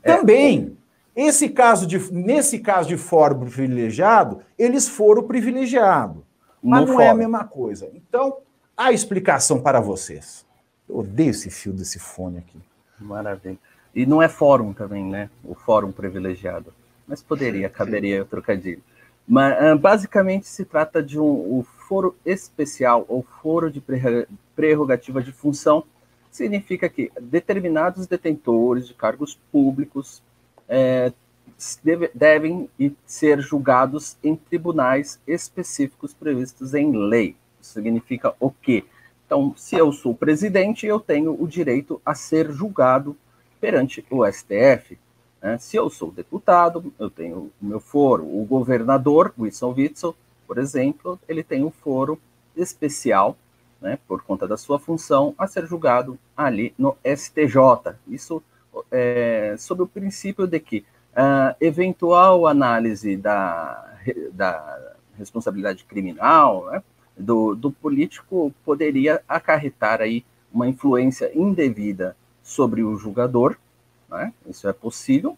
[SPEAKER 1] É. Também, esse caso de, nesse caso de fórum privilegiado, eles foram privilegiados. Mas no não fórum. é a mesma coisa. Então, a explicação para vocês. Eu odeio esse fio desse fone aqui.
[SPEAKER 2] Maravilha. E não é fórum também, né? O fórum privilegiado. Mas poderia, caberia o trocadilho. Mas ah, basicamente se trata de um foro especial ou foro de prerrogativa de função. Significa que determinados detentores de cargos públicos é, deve, devem ser julgados em tribunais específicos previstos em lei significa o quê? Então, se eu sou presidente, eu tenho o direito a ser julgado perante o STF. Né? Se eu sou deputado, eu tenho o meu foro. O governador, Wilson Witzel, por exemplo, ele tem um foro especial, né, por conta da sua função, a ser julgado ali no STJ. Isso é, sob o princípio de que a eventual análise da, da responsabilidade criminal né, do, do político poderia acarretar aí uma influência indevida sobre o julgador, né? isso é possível,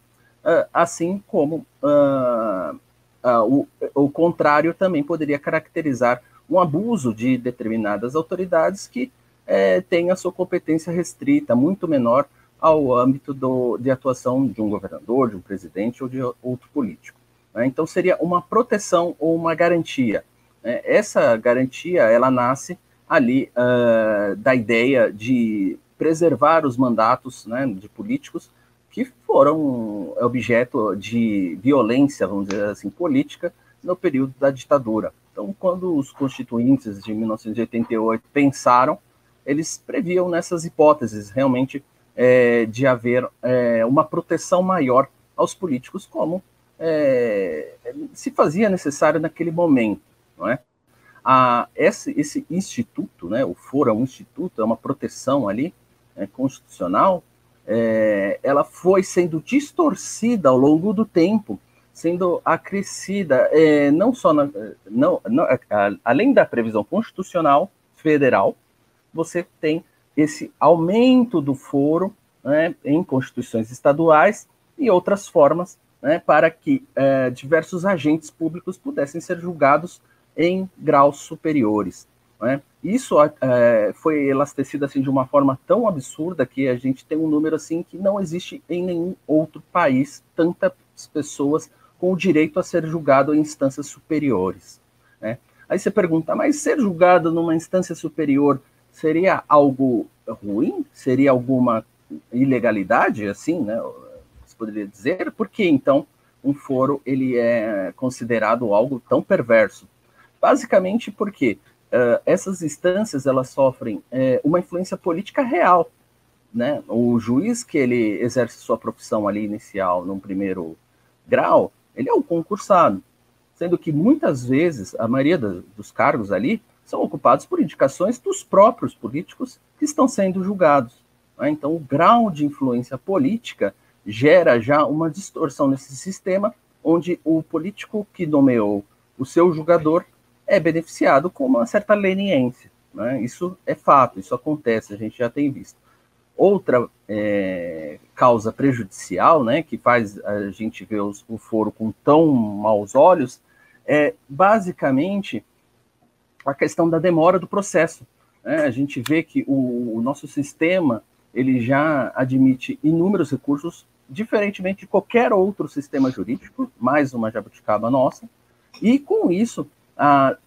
[SPEAKER 2] uh, assim como uh, uh, o, o contrário também poderia caracterizar um abuso de determinadas autoridades que é, têm a sua competência restrita, muito menor ao âmbito do, de atuação de um governador, de um presidente ou de outro político. Né? Então, seria uma proteção ou uma garantia. Né? Essa garantia, ela nasce ali uh, da ideia de preservar os mandatos né, de políticos que foram objeto de violência, vamos dizer assim, política no período da ditadura. Então, quando os constituintes de 1988 pensaram, eles previam nessas hipóteses realmente é, de haver é, uma proteção maior aos políticos, como é, se fazia necessário naquele momento, não é? A, esse, esse instituto, né, o foro é um instituto, é uma proteção ali é, constitucional, é, ela foi sendo distorcida ao longo do tempo, sendo acrescida é, não só na, não, não, além da previsão constitucional federal, você tem esse aumento do foro né, em constituições estaduais e outras formas né, para que é, diversos agentes públicos pudessem ser julgados em graus superiores. Né? Isso é, foi elastecido assim de uma forma tão absurda que a gente tem um número assim que não existe em nenhum outro país tantas pessoas com o direito a ser julgado em instâncias superiores. Né? Aí você pergunta, mas ser julgado numa instância superior seria algo ruim? Seria alguma ilegalidade, assim, né? Você poderia dizer? Por que então um foro ele é considerado algo tão perverso? Basicamente porque uh, essas instâncias elas sofrem uh, uma influência política real, né? O juiz que ele exerce sua profissão ali inicial, num primeiro grau, ele é o concursado, sendo que muitas vezes a maioria dos cargos ali são ocupados por indicações dos próprios políticos que estão sendo julgados. Né? Então, o grau de influência política gera já uma distorção nesse sistema, onde o político que nomeou o seu julgador é beneficiado com uma certa leniência. Né? Isso é fato, isso acontece, a gente já tem visto. Outra é, causa prejudicial, né, que faz a gente ver os, o foro com tão maus olhos, é basicamente a questão da demora do processo. Né? A gente vê que o, o nosso sistema ele já admite inúmeros recursos, diferentemente de qualquer outro sistema jurídico, mais uma jabuticaba nossa, e com isso a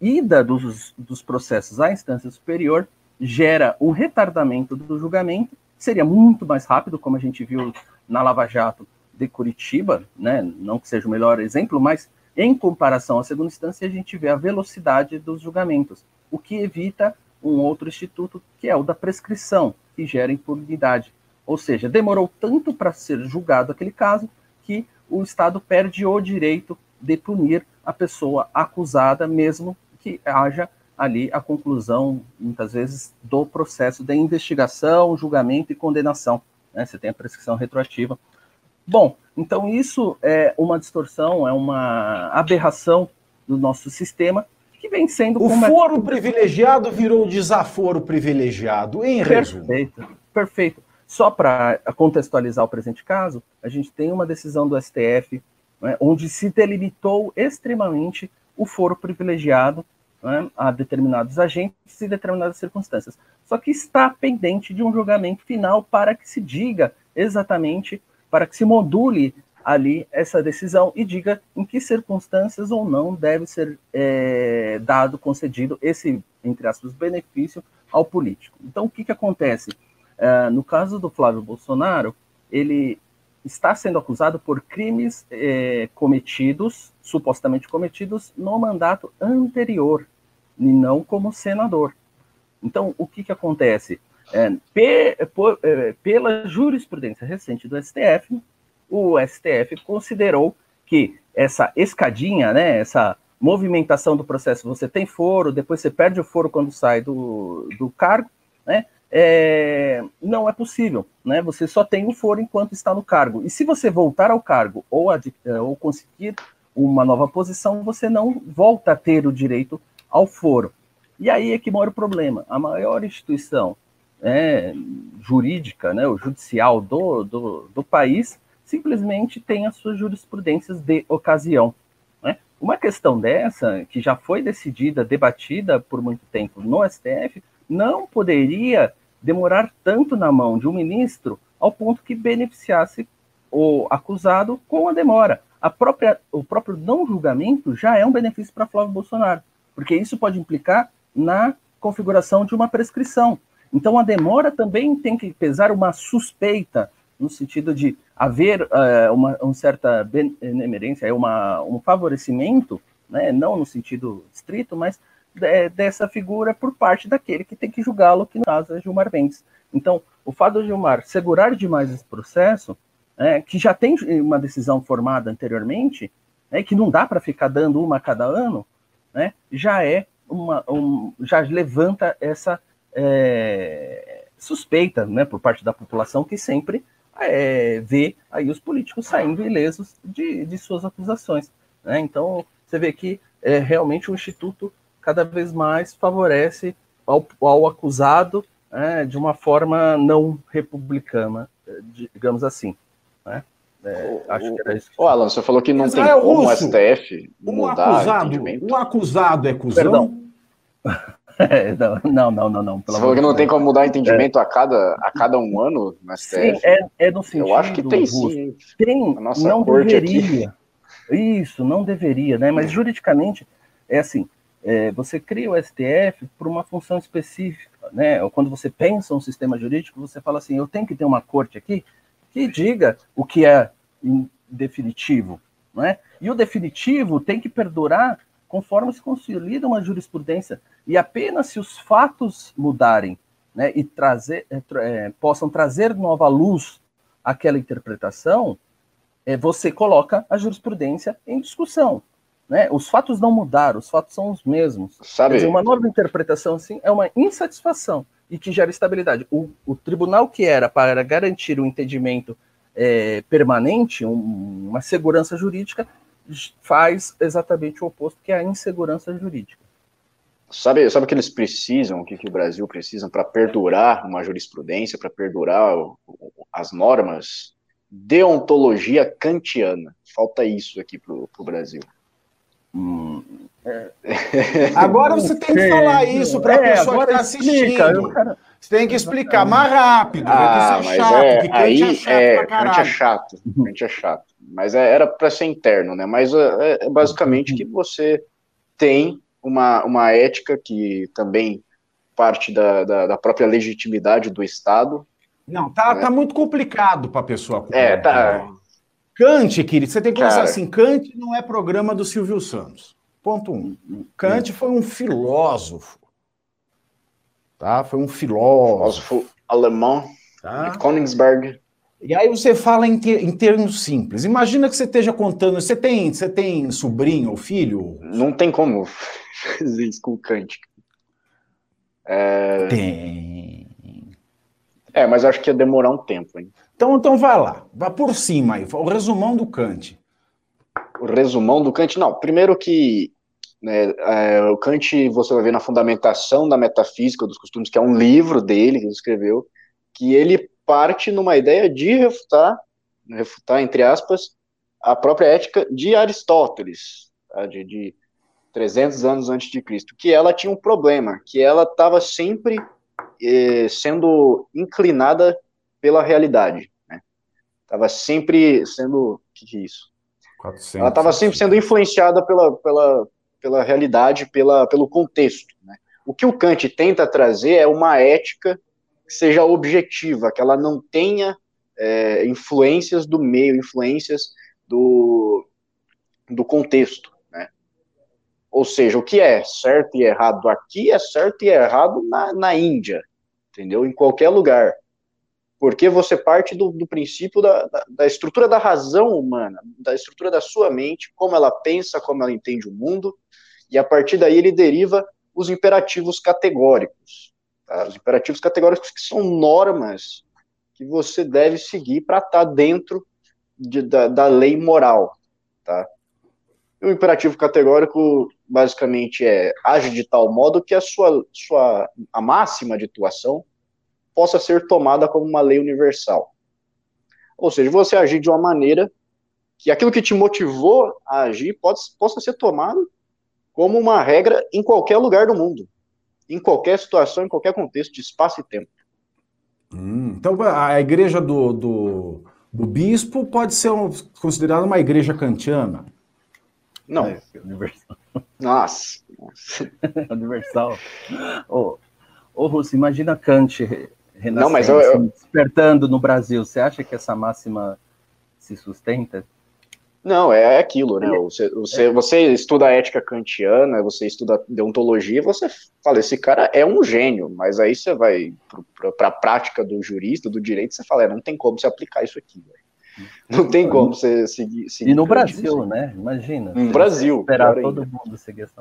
[SPEAKER 2] ida dos, dos processos à instância superior gera um retardamento do julgamento, seria muito mais rápido, como a gente viu na Lava Jato de Curitiba, né? não que seja o melhor exemplo, mas em comparação à segunda instância, a gente vê a velocidade dos julgamentos, o que evita um outro instituto, que é o da prescrição, que gera impunidade. Ou seja, demorou tanto para ser julgado aquele caso que o Estado perde o direito de punir a pessoa acusada, mesmo que haja ali a conclusão, muitas vezes, do processo de investigação, julgamento e condenação. Né? Você tem a prescrição retroativa. Bom, então isso é uma distorção, é uma aberração do nosso sistema que vem sendo.
[SPEAKER 1] O foro privilegiado virou desaforo privilegiado, em resumo.
[SPEAKER 2] Perfeito, perfeito. Só para contextualizar o presente caso, a gente tem uma decisão do STF né, onde se delimitou extremamente o foro privilegiado né, a determinados agentes e determinadas circunstâncias. Só que está pendente de um julgamento final para que se diga exatamente, para que se module ali essa decisão e diga em que circunstâncias ou não deve ser é, dado, concedido esse, entre aspas, benefício ao político. Então, o que, que acontece? Uh, no caso do Flávio Bolsonaro, ele está sendo acusado por crimes é, cometidos, supostamente cometidos, no mandato anterior, e não como senador. Então, o que, que acontece? É, pe, por, é, pela jurisprudência recente do STF, o STF considerou que essa escadinha, né, essa movimentação do processo, você tem foro, depois você perde o foro quando sai do, do cargo, né, é, não é possível, né? Você só tem o foro enquanto está no cargo. E se você voltar ao cargo ou, é, ou conseguir uma nova posição, você não volta a ter o direito ao foro. E aí é que mora o problema. A maior instituição é, jurídica, né, o judicial do, do, do país, simplesmente tem as suas jurisprudências de ocasião. Né? Uma questão dessa, que já foi decidida, debatida por muito tempo no STF, não poderia demorar tanto na mão de um ministro ao ponto que beneficiasse o acusado com a demora. A própria, o próprio não julgamento já é um benefício para Flávio Bolsonaro, porque isso pode implicar na configuração de uma prescrição. Então, a demora também tem que pesar uma suspeita, no sentido de haver uh, uma, uma, certa benemerência, uma, um favorecimento, né, não no sentido estrito, mas dessa figura por parte daquele que tem que julgá-lo, que no caso é Gilmar Mendes. Então, o fato de Gilmar segurar demais esse processo, é, que já tem uma decisão formada anteriormente, né, que não dá para ficar dando uma a cada ano, né, já é uma, um, já levanta essa é, suspeita, né, por parte da população que sempre é, vê aí os políticos saindo ilesos de, de suas acusações. Né? Então, você vê que é, realmente o Instituto cada vez mais favorece ao, ao acusado é, de uma forma não republicana, digamos assim. Né?
[SPEAKER 3] É, acho que era isso. Ô, Alan, você falou que não tem como o STF mudar
[SPEAKER 1] um acusado, um acusado é cuzão? Perdão.
[SPEAKER 2] É, não, não, não, não.
[SPEAKER 3] Você falou que não tem como mudar entendimento é. a, cada, a cada um ano no STF? Sim,
[SPEAKER 2] é, é no sentido.
[SPEAKER 3] Eu acho que tem sim.
[SPEAKER 2] Tem, não deveria. Aqui. Isso, não deveria, né? Mas juridicamente é assim: é, você cria o STF por uma função específica, né? Ou quando você pensa um sistema jurídico, você fala assim: eu tenho que ter uma corte aqui que diga o que é definitivo, né? E o definitivo tem que perdurar conforme se consolida uma jurisprudência. E apenas se os fatos mudarem né, e trazer, é, é, possam trazer nova luz àquela interpretação, é, você coloca a jurisprudência em discussão. Né? Os fatos não mudaram, os fatos são os mesmos. Sabe? Dizer, uma nova interpretação assim, é uma insatisfação e que gera estabilidade. O, o tribunal que era para garantir o um entendimento é, permanente, um, uma segurança jurídica, faz exatamente o oposto, que é a insegurança jurídica.
[SPEAKER 3] Sabe, sabe o que eles precisam, o que, que o Brasil precisa para perdurar uma jurisprudência, para perdurar o, as normas? Deontologia kantiana. Falta isso aqui para o Brasil.
[SPEAKER 1] Hum, é. Agora você tem que falar isso para a é, pessoa que está assistindo. Cara... Você tem que explicar mais rápido.
[SPEAKER 3] Ah, mas chato, é, aí é chato é, é chato. É chato. Mas é, era para ser interno, né? Mas é, é basicamente que você tem uma, uma ética que também parte da, da, da própria legitimidade do Estado.
[SPEAKER 1] Não, tá, né? tá muito complicado para a pessoa.
[SPEAKER 3] É, tá.
[SPEAKER 1] Kant, querido, você tem que pensar assim: Kant não é programa do Silvio Santos. Ponto um. Kant foi um filósofo. Tá? Foi um filósofo.
[SPEAKER 3] Filósofo alemão. Tá? De Königsberg.
[SPEAKER 1] E aí você fala em, ter, em, termos simples. Imagina que você esteja contando. Você tem, você tem sobrinho ou filho?
[SPEAKER 3] Não tem como fazer isso com o Kant.
[SPEAKER 1] É... Tem.
[SPEAKER 3] É, mas acho que ia demorar um tempo, hein?
[SPEAKER 1] Então, então vai lá, vá por cima aí, o resumão do Kant.
[SPEAKER 3] O resumão do Kant, não. Primeiro que né, é, o Kant, você vai ver na Fundamentação da Metafísica dos Costumes, que é um livro dele que ele escreveu, que ele parte numa ideia de refutar, refutar, entre aspas, a própria ética de Aristóteles, tá, de, de 300 anos antes de Cristo, que ela tinha um problema, que ela estava sempre eh, sendo inclinada pela realidade. Estava né? sempre sendo. O que, que é isso? 400, Ela estava sempre sendo influenciada pela, pela, pela realidade, pela, pelo contexto. Né? O que o Kant tenta trazer é uma ética que seja objetiva, que ela não tenha é, influências do meio, influências do, do contexto. Né? Ou seja, o que é certo e errado aqui é certo e errado na, na Índia, entendeu? Em qualquer lugar. Porque você parte do, do princípio da, da, da, estrutura da razão humana, da estrutura da sua mente, como ela pensa, como ela entende o mundo, e a partir daí ele deriva os imperativos categóricos. Tá? Os imperativos categóricos que são normas que você deve seguir para estar tá dentro de, da, da lei moral. Tá? o imperativo categórico basicamente é age de tal modo que a sua, sua a máxima de atuação possa ser tomada como uma lei universal. Ou seja, você agir de uma maneira que aquilo que te motivou a agir pode, possa ser tomado como uma regra em qualquer lugar do mundo, em qualquer situação, em qualquer contexto de espaço e tempo.
[SPEAKER 1] Hum, então a igreja do, do, do bispo pode ser um, considerada uma igreja kantiana.
[SPEAKER 3] Não. É, universal. Nossa.
[SPEAKER 2] universal. Ô, ô Russo, imagina Kant Não, mas eu, eu... despertando no Brasil. Você acha que essa máxima se sustenta?
[SPEAKER 3] Não, é aquilo, né? Você, você, é. você estuda ética kantiana, você estuda deontologia, você fala, esse cara é um gênio, mas aí você vai para a prática do jurista, do direito, você fala, é, não tem como se aplicar isso aqui. Não tem como você seguir. seguir
[SPEAKER 2] e no Brasil, né? Imagina.
[SPEAKER 3] No Brasil.
[SPEAKER 2] Esperar todo mundo seguir essa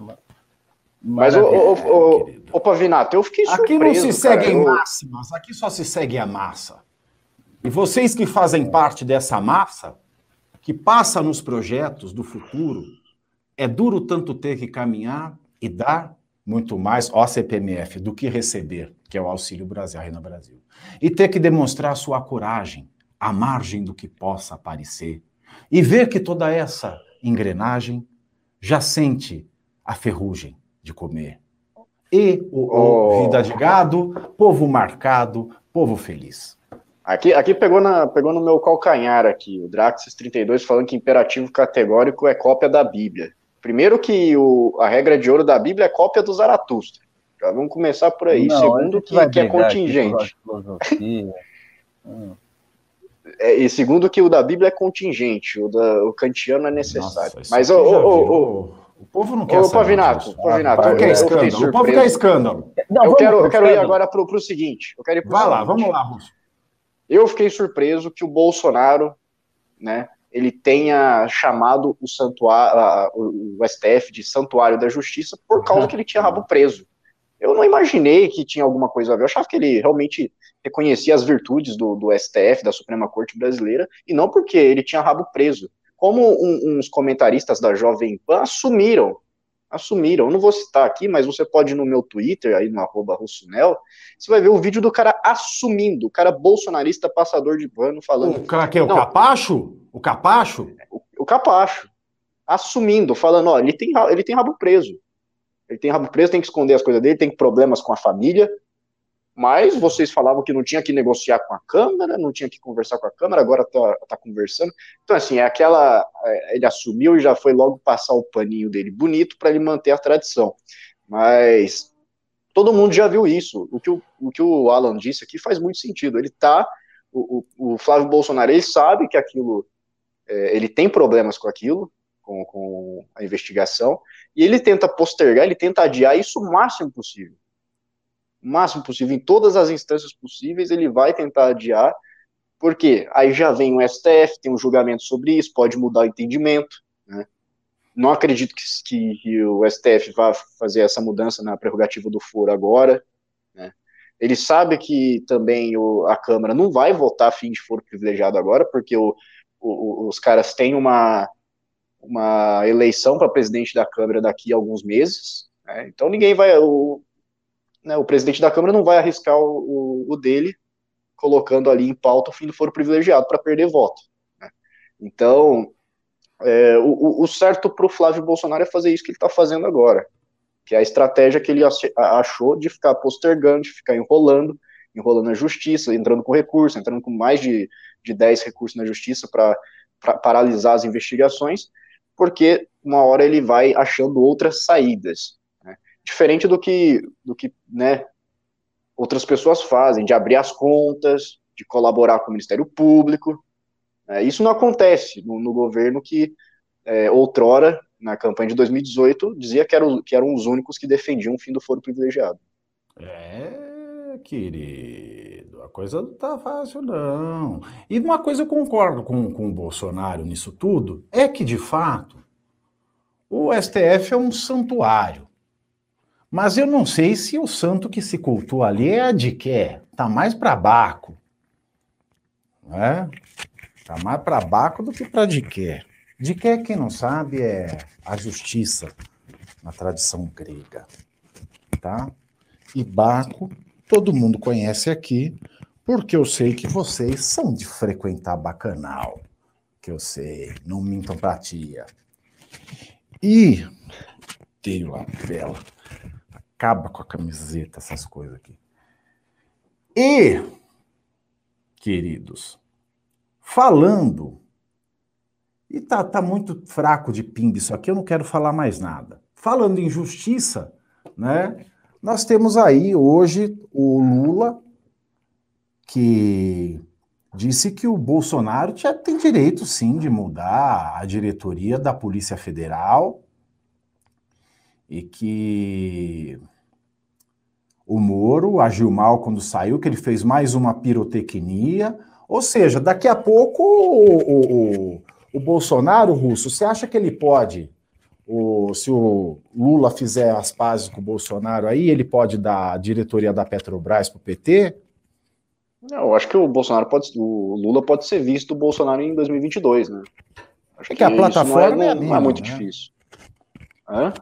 [SPEAKER 3] Mas, o, o, o, o, Pavinato, eu fiquei surpreso.
[SPEAKER 1] Aqui não se seguem máximas, aqui só se segue a massa. E vocês que fazem parte dessa massa, que passa nos projetos do futuro, é duro tanto ter que caminhar e dar muito mais OCPMF do que receber, que é o Auxílio Brasil, Reina Brasil. E ter que demonstrar sua coragem, à margem do que possa aparecer, e ver que toda essa engrenagem já sente a ferrugem de comer. E o, oh. vida de gado, povo marcado, povo feliz.
[SPEAKER 3] Aqui, aqui pegou, na, pegou no meu calcanhar aqui, o Draxis 32 falando que imperativo categórico é cópia da Bíblia. Primeiro que o, a regra de ouro da Bíblia é cópia do Zaratustra. Já vamos começar por aí. Não, Segundo que, que é contingente. hum. É, e segundo que o da Bíblia é contingente, o, da, o kantiano é necessário. Nossa, Mas o, o,
[SPEAKER 1] o, povo não quer o
[SPEAKER 3] Pavinato, Pavinato,
[SPEAKER 1] ah, quer escândalo. O povo quer escândalo.
[SPEAKER 3] Não, eu, quero, eu quero ir agora para o seguinte. Eu quero ir
[SPEAKER 1] Vai lá, vamos lá, Russo.
[SPEAKER 3] Eu fiquei surpreso que o Bolsonaro, né, ele tenha chamado o santuário, o STF de santuário da justiça por causa que ele tinha rabo preso. Eu não imaginei que tinha alguma coisa a ver. Eu achava que ele realmente reconhecia as virtudes do, do STF, da Suprema Corte Brasileira, e não porque ele tinha rabo preso. Como um, uns comentaristas da Jovem Pan assumiram, assumiram, eu não vou citar aqui, mas você pode ir no meu Twitter, aí no arroba Russonel, você vai ver o vídeo do cara assumindo, o cara bolsonarista passador de pano falando...
[SPEAKER 1] O cara que é o Capacho? O Capacho?
[SPEAKER 3] O, o Capacho. Assumindo, falando, ó, ele tem, ele tem rabo preso. Ele tem rabo preso, tem que esconder as coisas dele, tem problemas com a família, mas vocês falavam que não tinha que negociar com a Câmara, não tinha que conversar com a Câmara, agora está tá conversando. Então, assim, é aquela. É, ele assumiu e já foi logo passar o paninho dele bonito para ele manter a tradição. Mas todo mundo já viu isso. O que o, o, que o Alan disse aqui faz muito sentido. Ele tá. O, o, o Flávio Bolsonaro ele sabe que aquilo. É, ele tem problemas com aquilo, com, com a investigação, e ele tenta postergar, ele tenta adiar isso o máximo possível máximo possível, em todas as instâncias possíveis, ele vai tentar adiar, porque aí já vem o STF, tem um julgamento sobre isso, pode mudar o entendimento, né? Não acredito que, que, o STF vá fazer essa mudança na prerrogativa do foro agora, né? Ele sabe que também o, a Câmara não vai votar a fim de foro privilegiado agora, porque o, o, os caras têm uma, uma eleição para presidente da Câmara daqui a alguns meses, né? então ninguém vai, o, né, o presidente da Câmara não vai arriscar o, o, o dele, colocando ali em pauta o fim do foro privilegiado para perder voto. Né? Então, é, o, o, certo para o Flávio Bolsonaro é fazer isso que ele está fazendo agora, que é a estratégia que ele achou de ficar postergando, de ficar enrolando, enrolando a justiça, entrando com recurso, entrando com mais de, de 10 recursos na justiça para paralisar as investigações, porque uma hora ele vai achando outras saídas diferente do que, do que né, outras pessoas fazem, de abrir as contas, de colaborar com o Ministério Público. É, isso não acontece no, no governo que, é, outrora, na campanha de 2018, dizia que, era, que eram os únicos que defendiam o fim do foro privilegiado.
[SPEAKER 1] É, É, querido, a coisa não tá fácil, não. E uma coisa eu concordo com, com o Bolsonaro nisso tudo, é que, de fato, o STF é um santuário. Mas eu não sei se o santo que se cultua ali é a de quê? Tá mais para Baco. Né? Tá mais para Baco do que para? De quê, quem não sabe, é a justiça na tradição grega. Tá? E Baco, todo mundo conhece aqui, porque eu sei que vocês são de frequentar bacanal. Que eu sei, não mintam pra tia. E. Tenho lá, bela acaba com a camiseta, essas coisas aqui. E, queridos, falando, e tá, tá muito fraco de pimba isso aqui, eu não quero falar mais nada. Falando em justiça, né? Nós temos aí hoje o Lula, que disse que o Bolsonaro já tem direito, sim, de mudar a diretoria da Polícia Federal e que o Moro agiu mal quando saiu, que ele fez mais uma pirotecnia. Ou seja, daqui a pouco o, o, o Bolsonaro, russo, você acha que ele pode, o, se o Lula fizer as pazes com o Bolsonaro aí, ele pode dar a diretoria da Petrobras para o PT?
[SPEAKER 3] Não, eu acho que o Bolsonaro pode, o Lula pode ser visto o Bolsonaro em 2022, né?
[SPEAKER 1] Acho é que, que a plataforma não é, não,
[SPEAKER 3] é, não é muito né? difícil.
[SPEAKER 1] Hã?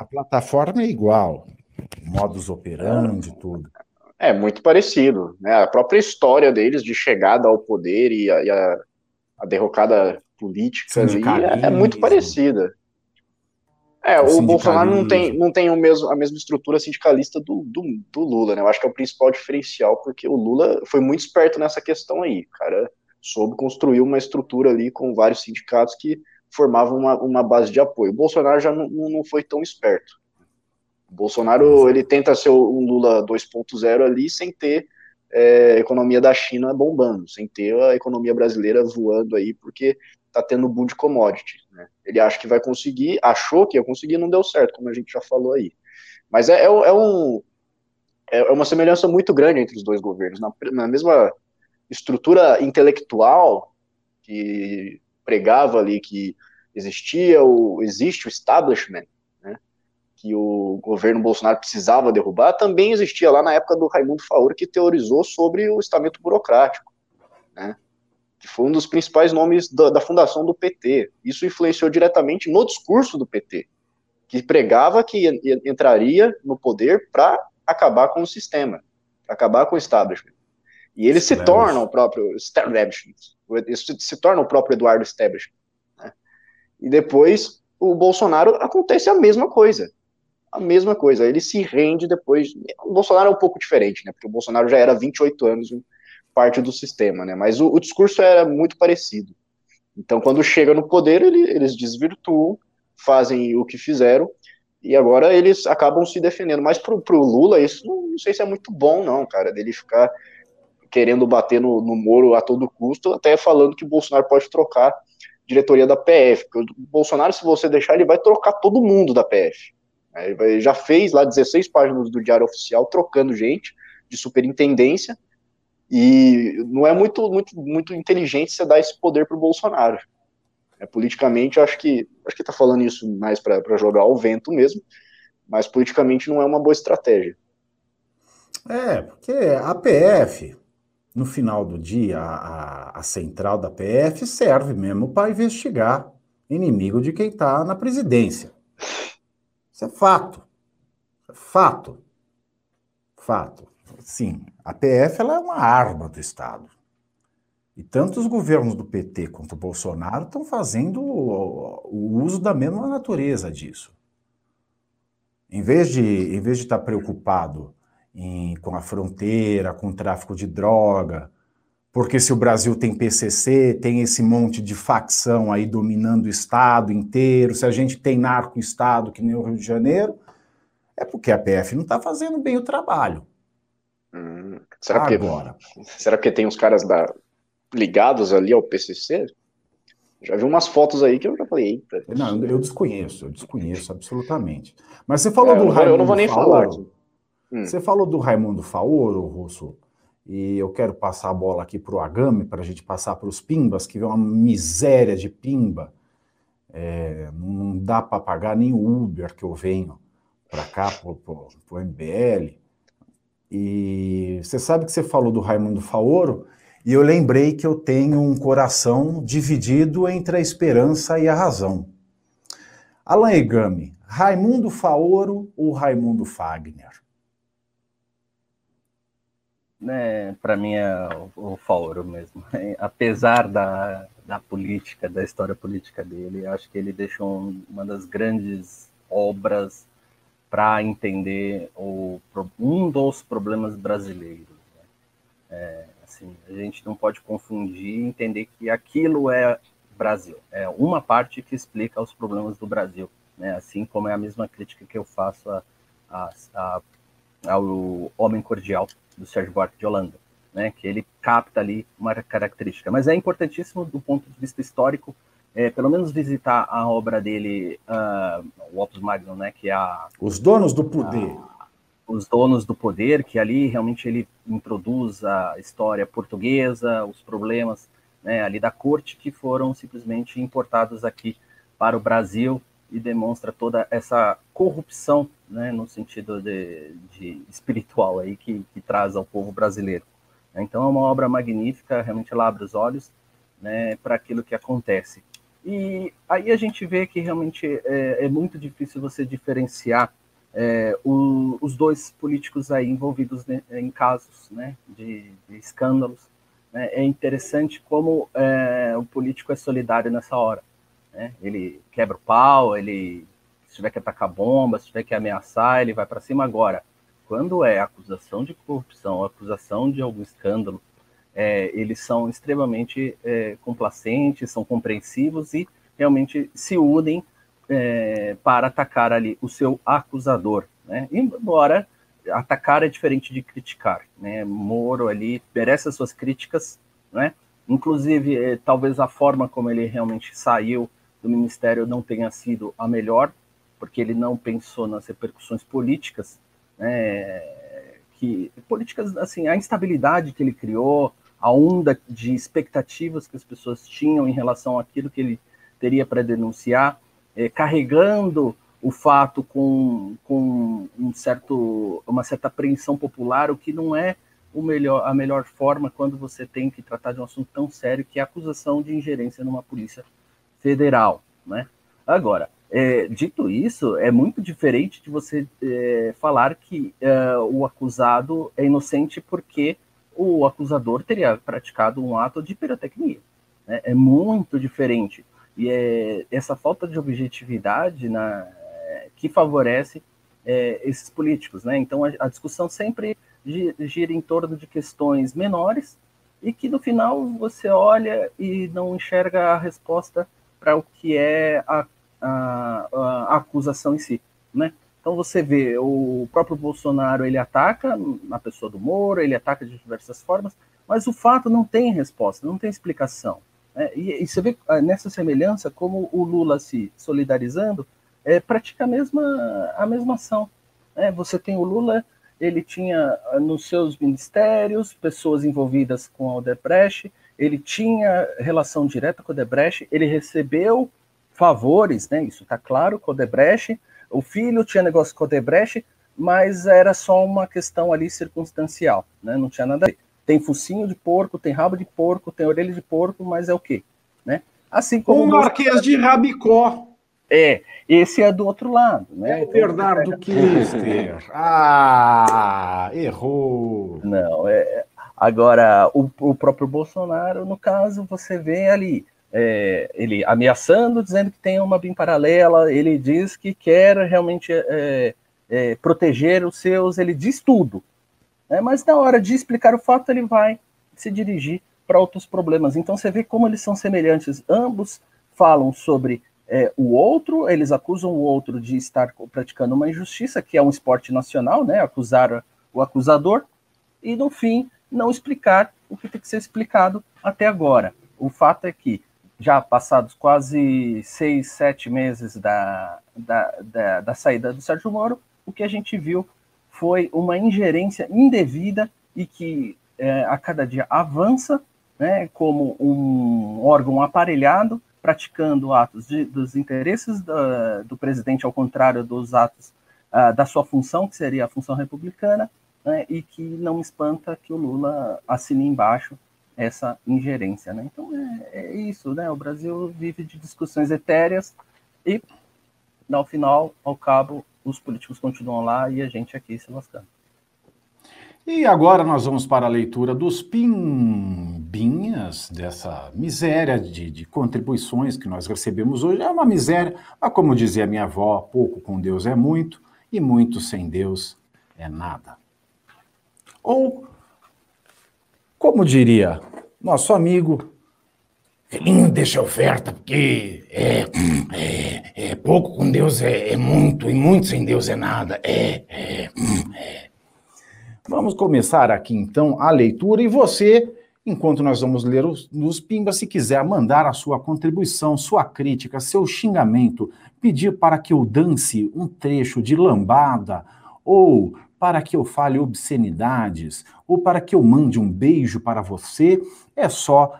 [SPEAKER 1] A plataforma é igual, modus operandi, tudo.
[SPEAKER 3] É muito parecido, né? A própria história deles de chegada ao poder e a, e a, a derrocada política ali é, é, muito parecida. É, o, o Bolsonaro não tem, não tem o mesmo, a mesma estrutura sindicalista do, do, do, Lula, né? Eu acho que é o principal diferencial, porque o Lula foi muito esperto nessa questão aí. Cara soube construir uma estrutura ali com vários sindicatos que formava uma, uma base de apoio. O Bolsonaro já não, não foi tão esperto. O Bolsonaro ele tenta ser um Lula 2.0 ali sem ter é, a economia da China bombando, sem ter a economia brasileira voando aí, porque está tendo boom de commodity. Né? Ele acha que vai conseguir, achou que ia conseguir, não deu certo, como a gente já falou aí. Mas é, é, é um, é, é uma semelhança muito grande entre os dois governos. Na, na mesma estrutura intelectual que pregava ali que existia o existe o establishment, né, que o governo Bolsonaro precisava derrubar, também existia lá na época do Raimundo Faur que teorizou sobre o estamento burocrático, né, que foi um dos principais nomes da, da fundação do PT. Isso influenciou diretamente no discurso do PT, que pregava que entraria no poder para acabar com o sistema, acabar com o establishment. E ele se torna o próprio establishment, se torna o próprio Eduardo Establishment. Né? E depois o Bolsonaro acontece a mesma coisa. A mesma coisa. Ele se rende depois. O Bolsonaro é um pouco diferente, né? Porque o Bolsonaro já era 28 anos parte do sistema, né? Mas o, o discurso era muito parecido. Então, quando chega no poder, ele, eles desvirtuam, fazem o que fizeram, e agora eles acabam se defendendo. Mas pro, pro Lula, isso não, não sei se é muito bom, não, cara, dele ficar querendo bater no, no Moro a todo custo, até falando que Bolsonaro pode trocar diretoria da PF. Porque o Bolsonaro, se você deixar, ele vai trocar todo mundo da PF. Ele já fez lá 16 páginas do Diário Oficial trocando gente de superintendência. E não é muito, muito, muito inteligente você dar esse poder para o Bolsonaro. É, politicamente, acho que acho que está falando isso mais para jogar ao vento mesmo, mas politicamente não é uma boa estratégia.
[SPEAKER 1] É, porque a PF, no final do dia, a, a central da PF serve mesmo para investigar inimigo de quem está na presidência. Isso é fato. É fato. Fato. Sim, a PF ela é uma arma do Estado. E tanto os governos do PT quanto o Bolsonaro estão fazendo o, o uso da mesma natureza disso. Em vez de, em vez de estar tá preocupado em, com a fronteira, com o tráfico de droga, porque se o Brasil tem PCC, tem esse monte de facção aí dominando o Estado inteiro, se a gente tem narco-Estado que nem o Rio de Janeiro, é porque a PF não está fazendo bem o trabalho.
[SPEAKER 3] Hum, será, Agora. que, será que tem uns caras da, ligados ali ao PCC? Já vi umas fotos aí que eu já falei, eita.
[SPEAKER 1] Não, eu desconheço, eu desconheço absolutamente. Mas você falou é, do
[SPEAKER 3] Raimundo Eu não vou nem falar aqui.
[SPEAKER 1] Hum. Você falou do Raimundo Faoro, Russo, e eu quero passar a bola aqui para o Agame, para a gente passar para os Pimbas, que vê uma miséria de Pimba. É, não dá para pagar nem o Uber que eu venho para cá, para o MBL. E você sabe que você falou do Raimundo Faoro, e eu lembrei que eu tenho um coração dividido entre a esperança e a razão. Alan Egami, Raimundo Faoro ou Raimundo Fagner?
[SPEAKER 2] É, Para mim é o, o Faoro mesmo. Apesar da, da política, da história política dele, acho que ele deixou uma das grandes obras para entender o, um dos problemas brasileiros. Né? É, assim, a gente não pode confundir e entender que aquilo é Brasil. É uma parte que explica os problemas do Brasil, né? assim como é a mesma crítica que eu faço a, a, a, ao Homem Cordial do Sérgio Buarque de Holanda, né? que ele capta ali uma característica. Mas é importantíssimo do ponto de vista histórico é, pelo menos visitar a obra dele, uh, o Opus Magnum, né, que é a...
[SPEAKER 1] Os Donos do Poder.
[SPEAKER 2] A, os Donos do Poder, que ali realmente ele introduz a história portuguesa, os problemas né, ali da corte que foram simplesmente importados aqui para o Brasil e demonstra toda essa corrupção, né, no sentido de, de espiritual aí que, que traz ao povo brasileiro. Então é uma obra magnífica, realmente ela abre os olhos né, para aquilo que acontece. E aí a gente vê que realmente é, é muito difícil você diferenciar é, o, os dois políticos aí envolvidos né, em casos né, de, de escândalos. Né? É interessante como é, o político é solidário nessa hora. Né? Ele quebra o pau, ele se tiver que atacar bomba, se tiver que ameaçar, ele vai para cima agora. Quando é acusação de corrupção, acusação de algum escândalo, é, eles são extremamente é, complacentes, são compreensivos e realmente se unem é, para atacar ali o seu acusador. Né? Embora atacar é diferente de criticar. Né? Moro ali merece as suas críticas, né? inclusive é, talvez a forma como ele realmente saiu do ministério não tenha sido a melhor, porque ele não pensou nas repercussões políticas, né? que políticas assim a instabilidade que ele criou, a onda de expectativas que as pessoas tinham em relação àquilo que ele teria para denunciar, é, carregando o fato com, com um certo, uma certa apreensão popular, o que não é o melhor, a melhor forma quando você tem que tratar de um assunto tão sério que é a acusação de ingerência numa polícia federal. Né? Agora, é, dito isso, é muito diferente de você é, falar que é, o acusado é inocente porque o acusador teria praticado um ato de pirotecnia. Né? É muito diferente. E é essa falta de objetividade na, que favorece é, esses políticos. Né? Então, a, a, discussão sempre gira em torno de questões menores e que, no final, você olha e não enxerga a resposta para o que é a, a, a acusação em si. Né? Então você vê, o próprio Bolsonaro ele ataca na pessoa do Moro, ele ataca de diversas formas, mas o fato não tem resposta, não tem explicação. Né? E, e, você vê ah, nessa semelhança como o Lula se solidarizando é, pratica a mesma, a mesma ação. Né? Você tem o Lula, ele tinha ah, nos seus ministérios pessoas envolvidas com a Odebrecht, ele tinha relação direta com a Odebrecht, ele recebeu favores, né? isso está claro, com a Odebrecht, o filho tinha negócio com o Debrecht, mas era só uma questão ali circunstancial, né? Não tinha nada a ver. Tem focinho de porco, tem rabo de porco, tem orelha de porco, mas é o quê? Né?
[SPEAKER 1] Assim como. O Marquês de Rabicó.
[SPEAKER 2] É, esse é do outro lado, né?
[SPEAKER 1] É o Bernardo Kister. Ah, errou.
[SPEAKER 2] Não, é. Agora, o, o próprio Bolsonaro, no caso, você vê ali, é, ele ameaçando, dizendo que tem uma BIM paralela, ele diz que quer realmente é, é, proteger os seus, ele diz tudo. Né? Mas na hora de explicar o fato, ele vai se dirigir para outros problemas. Então você vê como eles são semelhantes. Ambos falam sobre é, o outro, eles acusam o outro de estar praticando uma injustiça, que é um esporte nacional, né? acusar o acusador, e no fim não explicar o que tem que ser explicado até agora. O fato é que já passados quase seis, sete meses da, da, da, da, saída do Sérgio Moro, o que a gente viu foi uma ingerência indevida e que é, a cada dia avança né, como um órgão aparelhado, praticando atos de, dos interesses da, do presidente, ao contrário dos atos uh, da sua função, que seria a função republicana, né, e que não espanta que o Lula assine embaixo essa ingerência. Né? Então é, é, isso, né? o Brasil vive de discussões etéreas e, no final, ao cabo, os políticos continuam lá e a gente aqui se lascando.
[SPEAKER 1] E agora nós vamos para a leitura dos pimbinhas dessa miséria de, de, contribuições que nós recebemos hoje. É uma miséria, mas como dizia minha avó, pouco com Deus é muito e muito sem Deus é nada. Ou, como diria nosso amigo,
[SPEAKER 4] Filhinho, deixa oferta, porque é, é, é pouco com Deus é, é, muito, e muito sem Deus é nada. É, é, é.
[SPEAKER 1] Vamos começar aqui então a leitura e você, enquanto nós vamos ler os, nos Pimbas, se quiser mandar a sua contribuição, sua crítica, seu xingamento, pedir para que eu dance um trecho de lambada ou para que eu fale obscenidades ou para que eu mande um beijo para você, é só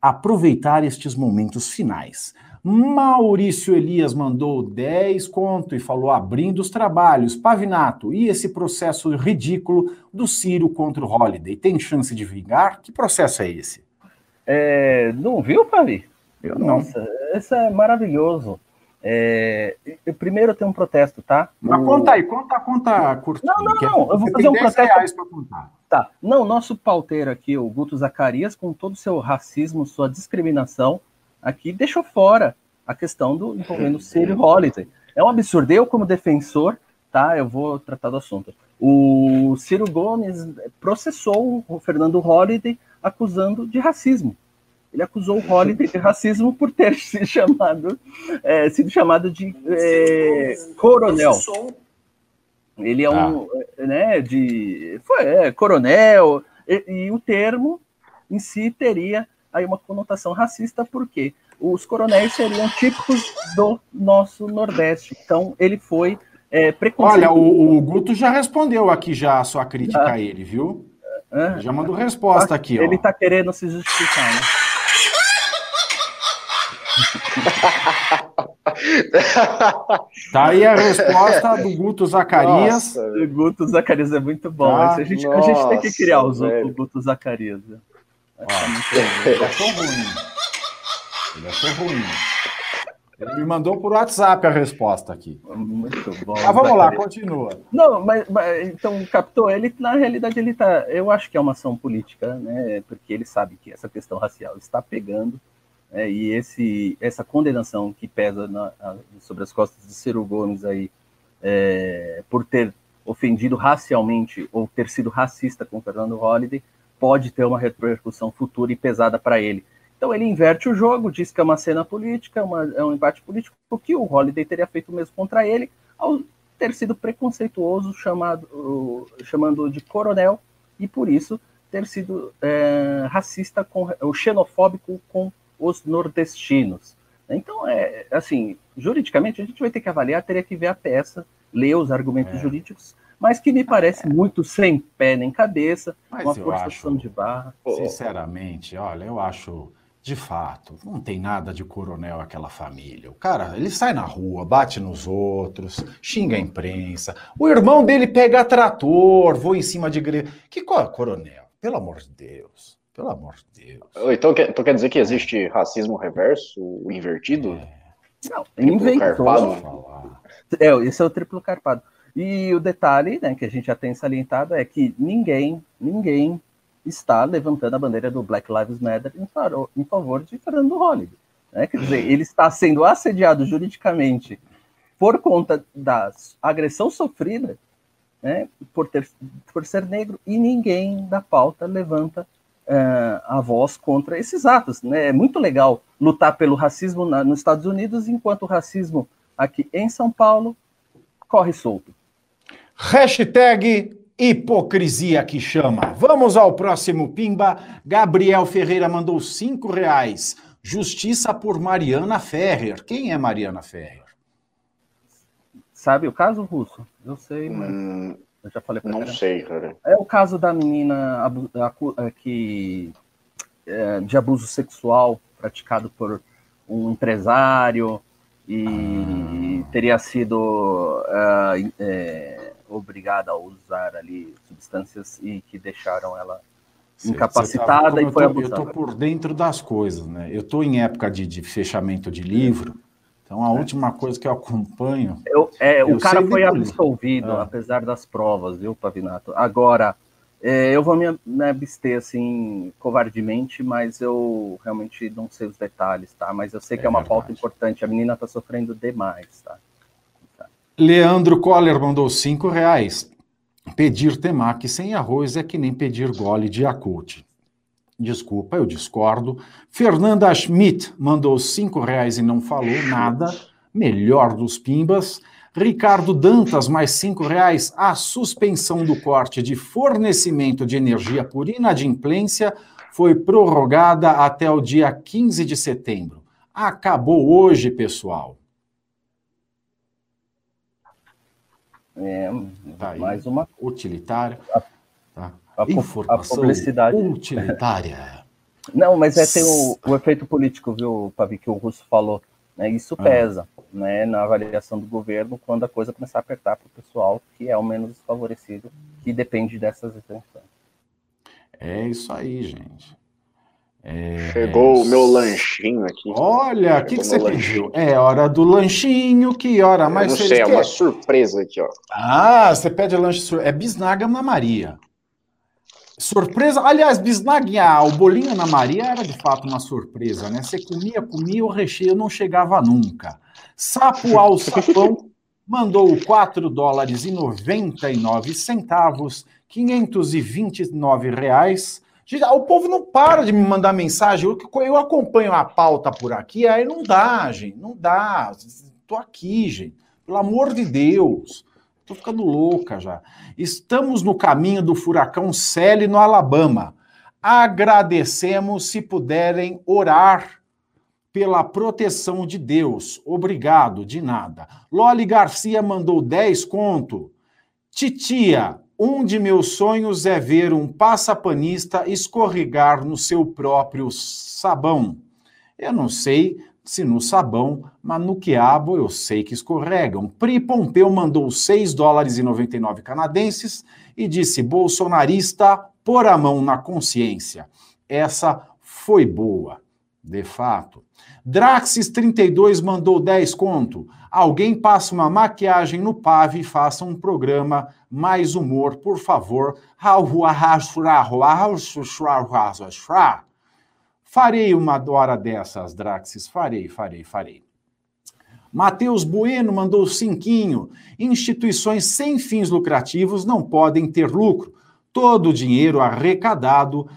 [SPEAKER 1] aproveitar estes momentos finais. Maurício Elias mandou 10 conto e falou abrindo os trabalhos. Pavinato, e esse processo ridículo do Ciro contra o Holiday? Tem chance de vingar? Que processo é esse?
[SPEAKER 2] É, não viu, Pavi? Eu não. Nossa, isso é maravilhoso. É, primeiro tem um protesto, tá?
[SPEAKER 1] Mas conta aí, conta, conta curtinho.
[SPEAKER 2] Não, não, não, eu vou fazer um protesto. Tá, não, nosso pauteiro aqui, o Guto Zacarias, com todo o seu racismo, sua discriminação, aqui deixou fora a questão do envolvendo Ciro Holiday. É um absurdo. Eu, como defensor, tá? Eu vou tratar do assunto. O Ciro Gomes processou o Fernando Holliday acusando de racismo. Ele acusou o Holliday de racismo por ter se chamado, é, sido chamado de é, coronel. Ele é um, ah. né, de, foi, é, coronel, e, e o termo em si teria aí uma conotação racista, porque os coronéis seriam típicos do nosso Nordeste. Então, ele foi é,
[SPEAKER 1] Olha, o, o, Guto já respondeu aqui já a sua crítica ah. a ele, viu? Ah. Já mandou resposta aqui.
[SPEAKER 2] Ele está querendo se justificar, né?
[SPEAKER 1] Tá aí a resposta do Guto Zacarias.
[SPEAKER 2] Nossa, o Guto Zacarias é muito bom. Tá? a, gente, a gente tem que criar os outros Guto Zacarias. Né?
[SPEAKER 1] Ele achou ruim. Ele achou ruim. Ele me mandou por WhatsApp a resposta aqui.
[SPEAKER 2] Muito bom.
[SPEAKER 1] Ah, vamos lá, continua.
[SPEAKER 2] Não, mas, mas, então captou ele, na realidade ele tá, eu acho que é uma ação política, né? Porque ele sabe que essa questão racial está pegando, né, e esse essa condenação que pesa na, sobre as costas de Ciro Gomes aí é, por ter ofendido racialmente ou ter sido racista com Fernando Holliday pode ter uma repercussão futura e pesada para ele. Então ele inverte o jogo, diz que é uma cena política, uma, é um embate político, que o Holiday teria feito o mesmo contra ele, ao ter sido preconceituoso, chamado, chamando de coronel, e por isso ter sido é, racista, com, ou xenofóbico com os nordestinos. Então, é assim, juridicamente, a gente vai ter que avaliar, teria que ver a peça, ler os argumentos é. jurídicos, mas que me parece muito sem pé nem cabeça,
[SPEAKER 1] mas uma forçação acho, de barra. Sinceramente, olha, eu acho, de fato, não tem nada de coronel aquela família. O cara, ele sai na rua, bate nos outros, xinga a imprensa. O irmão dele pega trator, voa em cima de igreja. Que coronel? Pelo amor de Deus. Pelo amor de Deus.
[SPEAKER 3] Então, quer, então quer dizer que existe racismo reverso, invertido? É.
[SPEAKER 2] Não, inventou. É, esse é o triplo carpado. E o detalhe, né, que a gente já tem salientado é que ninguém, ninguém está levantando a bandeira do Black Lives Matter em, favor, em favor de Fernando Holliday. Né? Quer dizer, ele está sendo assediado juridicamente por conta da agressão sofrida né, por, ter, por ser negro e ninguém da pauta levanta uh, a voz contra esses atos. Né? É muito legal lutar pelo racismo na, nos Estados Unidos, enquanto o racismo aqui em São Paulo corre solto.
[SPEAKER 1] Hashtag hipocrisia que chama. Vamos ao próximo Pimba. Gabriel Ferreira mandou cinco reais. Justiça por Mariana Ferrer. Quem é Mariana Ferrer?
[SPEAKER 2] Sabe o caso russo? Eu sei, mas. Hum,
[SPEAKER 3] Eu já falei pra Não sei, cara.
[SPEAKER 2] É o caso da menina é, que é, de abuso sexual praticado por um empresário e ah. teria sido uh, é, obrigada a usar ali substâncias e que deixaram ela incapacitada e foi
[SPEAKER 1] eu tô, abusada. Eu estou por dentro das coisas, né? Eu estou em época de, de, fechamento de livro, então a é. última coisa que eu acompanho.
[SPEAKER 2] Eu, é, o cara foi absolvido, é. apesar das provas, viu, Pavinato? Agora, é, eu vou me, me abster, assim, covardemente, mas eu realmente não sei os detalhes, tá? Mas eu sei que é, é uma verdade. pauta importante. A menina está sofrendo demais, tá?
[SPEAKER 1] tá? Leandro Coller mandou cinco reais. Pedir temaki sem arroz é que nem pedir gole de Yakult. Desculpa, eu discordo. Fernanda Schmidt mandou cinco reais e não falou nada. Melhor dos pimbas. Ricardo Dantas, mais cinco reais. A suspensão do corte de fornecimento de energia por inadimplência foi prorrogada até o dia 15 de setembro. Acabou hoje, pessoal.
[SPEAKER 2] É, tá mais uma.
[SPEAKER 1] Utilitária.
[SPEAKER 2] Tá. A, Informação a publicidade.
[SPEAKER 1] utilitária.
[SPEAKER 2] Não, mas é tem o, o efeito político, viu, Pavi, que o Russo falou. Né? Isso ah. pesa né, na avaliação do governo quando a coisa começar a apertar para o pessoal que é o menos favorecido, que depende dessas isenções.
[SPEAKER 1] É isso aí, gente.
[SPEAKER 3] É... Chegou o meu lanchinho aqui.
[SPEAKER 1] Olha, o que, que você lanchinho. pediu? É hora do lanchinho, que hora mais
[SPEAKER 3] Eu não sei, é uma surpresa aqui, ó.
[SPEAKER 1] Ah, você pede lanche, é bisnaga na Maria. Surpresa, aliás, bisnaguinha, o bolinho na Maria era de fato uma surpresa, né? Você comia, comia, o recheio não chegava nunca. Sapo ao sapão mandou 4 dólares e 99 centavos, 529 reais. O povo não para de me mandar mensagem. Eu acompanho a pauta por aqui, aí não dá, gente. Não dá. Tô aqui, gente. Pelo amor de Deus. Tô ficando louca já. Estamos no caminho do furacão Sally no Alabama. Agradecemos se puderem orar pela proteção de Deus. Obrigado, de nada. Loli Garcia mandou 10 conto. Titia, um de meus sonhos é ver um passapanista escorregar no seu próprio sabão. Eu não sei se no sabão, mas no quiabo eu sei que escorregam. Pri Pompeu mandou 6 dólares e 99 canadenses e disse: bolsonarista, pôr a mão na consciência. Essa foi boa, de fato. Draxis32 mandou 10 conto. Alguém passa uma maquiagem no PAV e faça um programa mais humor, por favor. Farei uma hora dessas, Draxis. Farei, farei, farei. Matheus Bueno mandou cinquinho. Instituições sem fins lucrativos não podem ter lucro. Todo o dinheiro arrecadado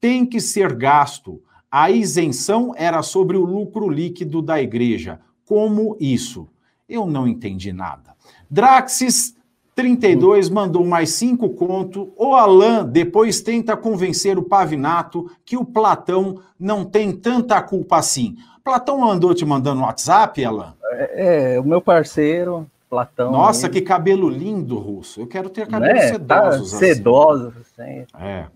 [SPEAKER 1] tem que ser gasto a isenção era sobre o lucro líquido da igreja. Como isso? Eu não entendi nada. Draxis 32 mandou mais cinco conto. O Alain depois tenta convencer o Pavinato que o Platão não tem tanta culpa assim. Platão andou te mandando WhatsApp, Alain?
[SPEAKER 2] É, é o meu parceiro, Platão.
[SPEAKER 1] Nossa, que cabelo lindo, Russo. Eu quero ter cabelos é, sedosos.
[SPEAKER 2] Tá assim. Sedosos,
[SPEAKER 1] assim. É.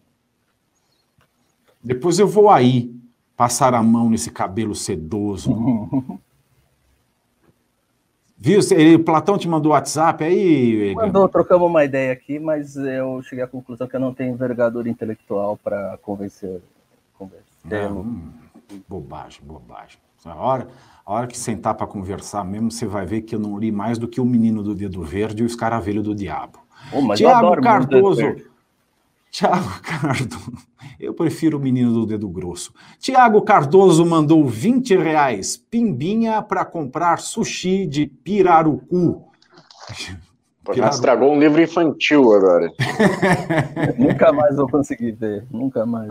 [SPEAKER 1] Depois eu vou aí passar a mão nesse cabelo sedoso. Viu? O Platão te mandou WhatsApp aí?
[SPEAKER 2] Mandou, trocamos uma ideia aqui, mas eu cheguei à conclusão que eu não tenho envergadura intelectual para convencer. convencer
[SPEAKER 1] hum, bobagem, bobagem. A hora, a hora que sentar para conversar mesmo, você vai ver que eu não li mais do que o Menino do Dedo Verde e o Escaravelho do Diabo.
[SPEAKER 2] Oh, Tiago
[SPEAKER 1] Cardoso. Tiago Cardoso, eu prefiro o menino do dedo grosso. Tiago Cardoso mandou 20 reais, pimbinha para comprar sushi de pirarucu.
[SPEAKER 3] Já estragou um livro infantil agora.
[SPEAKER 2] nunca mais vou conseguir ver, nunca mais.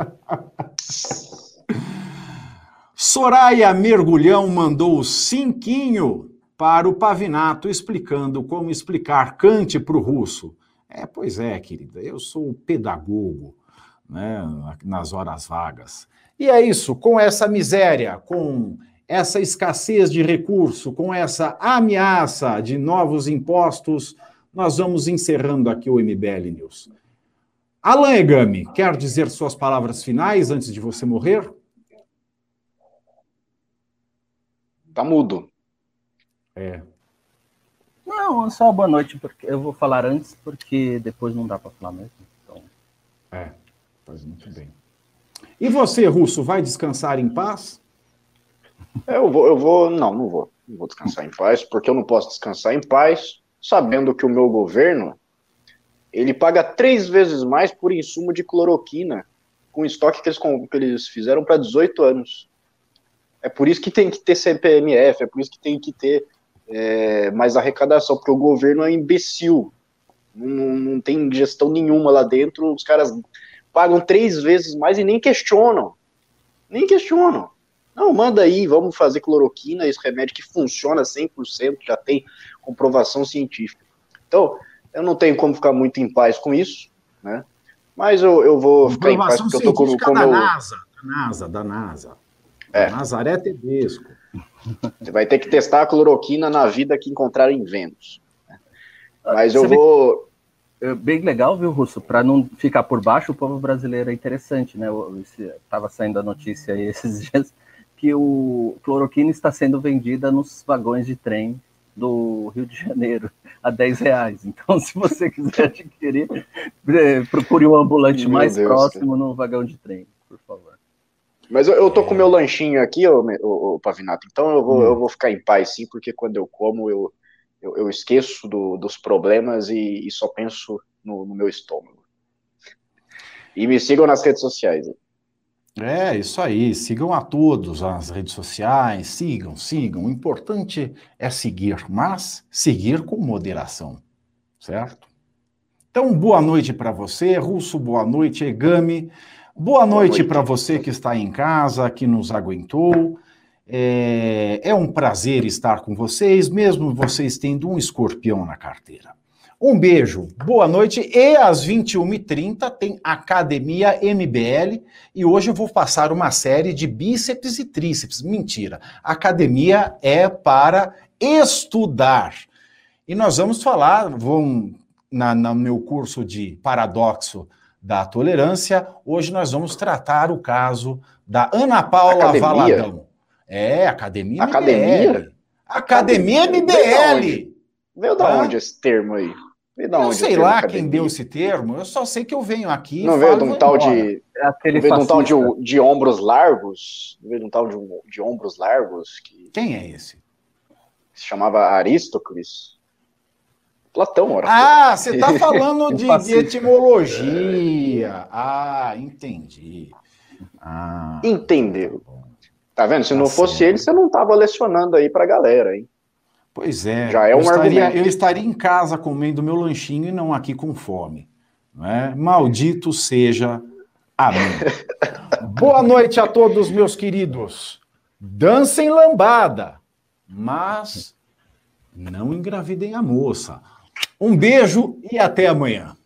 [SPEAKER 1] Soraya Mergulhão mandou cinquinho para o Pavinato explicando como explicar Kant para o russo. É, pois é, querida, eu sou pedagogo, né, nas horas vagas. E é isso, com essa miséria, com essa escassez de recurso, com essa ameaça de novos impostos, nós vamos encerrando aqui o MBL News. Alan Egami, quer dizer suas palavras finais antes de você morrer?
[SPEAKER 3] Tá mudo.
[SPEAKER 2] É. Não, só boa noite, porque eu vou falar antes, porque depois não dá para falar mesmo. Então...
[SPEAKER 1] É, faz muito bem. E você, Russo, vai descansar em paz?
[SPEAKER 3] Eu vou, eu vou, não, não vou. Não vou descansar em paz, porque eu não posso descansar em paz sabendo que o meu governo ele paga três vezes mais por insumo de cloroquina com o estoque que eles, que eles fizeram para 18 anos. É por isso que tem que ter CPMF, é por isso que tem que ter é, mais arrecadação, porque o governo é imbecil. Não, não tem gestão nenhuma lá dentro, os caras pagam três vezes mais e nem questionam. Nem questionam. Não, manda aí, vamos fazer cloroquina, esse remédio que funciona 100%, já tem comprovação científica. Então, eu não tenho como ficar muito em paz com isso, né? Mas eu, eu vou ficar em paz porque eu tô com, com
[SPEAKER 1] da meu... NASA, da NASA, da NASA. É. Nazaré Tedesco.
[SPEAKER 3] Você vai ter que testar a cloroquina na vida que encontrar em Vênus. Mas eu vou.
[SPEAKER 2] É bem legal, viu, Russo? Para não ficar por baixo, o povo brasileiro é interessante, né? Estava saindo a notícia aí esses dias que o cloroquina está sendo vendida nos vagões de trem do Rio de Janeiro a 10 reais. Então, se você quiser adquirir, é, procure um ambulante Meu mais Deus próximo no vagão de trem, por favor.
[SPEAKER 3] Mas eu, eu tô é. com meu lanchinho aqui, ô, ô, ô, Pavinato, então eu vou, hum. eu vou ficar em paz sim, porque quando eu como eu, eu, eu esqueço do, dos problemas e, e só penso no, no, meu estômago. E me sigam nas redes sociais.
[SPEAKER 1] É, isso aí. Sigam a todos nas redes sociais, sigam, sigam. O importante é seguir, mas seguir com moderação, certo? Então, boa noite para você, Russo, boa noite, Egami. Boa noite, noite. para você que está em casa, que nos aguentou. É, é um prazer estar com vocês, mesmo vocês tendo um escorpião na carteira. Um beijo, boa noite. E às 21h30 tem Academia MBL. E hoje eu vou passar uma série de bíceps e tríceps. Mentira. Academia é para estudar. E nós vamos falar, vão na, no meu curso de paradoxo da tolerância, hoje nós vamos tratar o caso da Ana Paula Academia? Valadão. É, Academia
[SPEAKER 3] MBL. Academia?
[SPEAKER 1] Academia MBL.
[SPEAKER 3] Veio da onde esse termo aí?
[SPEAKER 1] eu sei lá quem deu esse termo, eu só sei que eu venho aqui.
[SPEAKER 3] Não veio de um tal de. Aquele veio de um tal de, de ombros largos? Não veio de um tal de, de ombros largos? Que,
[SPEAKER 1] quem é esse?
[SPEAKER 3] Se chamava Aristócles. Platão, ora.
[SPEAKER 1] Ah, você está falando de, de, etimologia. Ah, entendi.
[SPEAKER 3] Ah, Entendeu. Tá vendo? Se tá não fosse certo. ele, você não estava lecionando aí para a galera, hein?
[SPEAKER 1] Pois é. Já é um eu estaria, argumento. Eu estaria em casa comendo meu lanchinho e não aqui com fome. Não é? Maldito seja. Amém. Boa noite a todos, meus queridos. Dancem lambada, mas não engravidem a moça. Um beijo e até amanhã.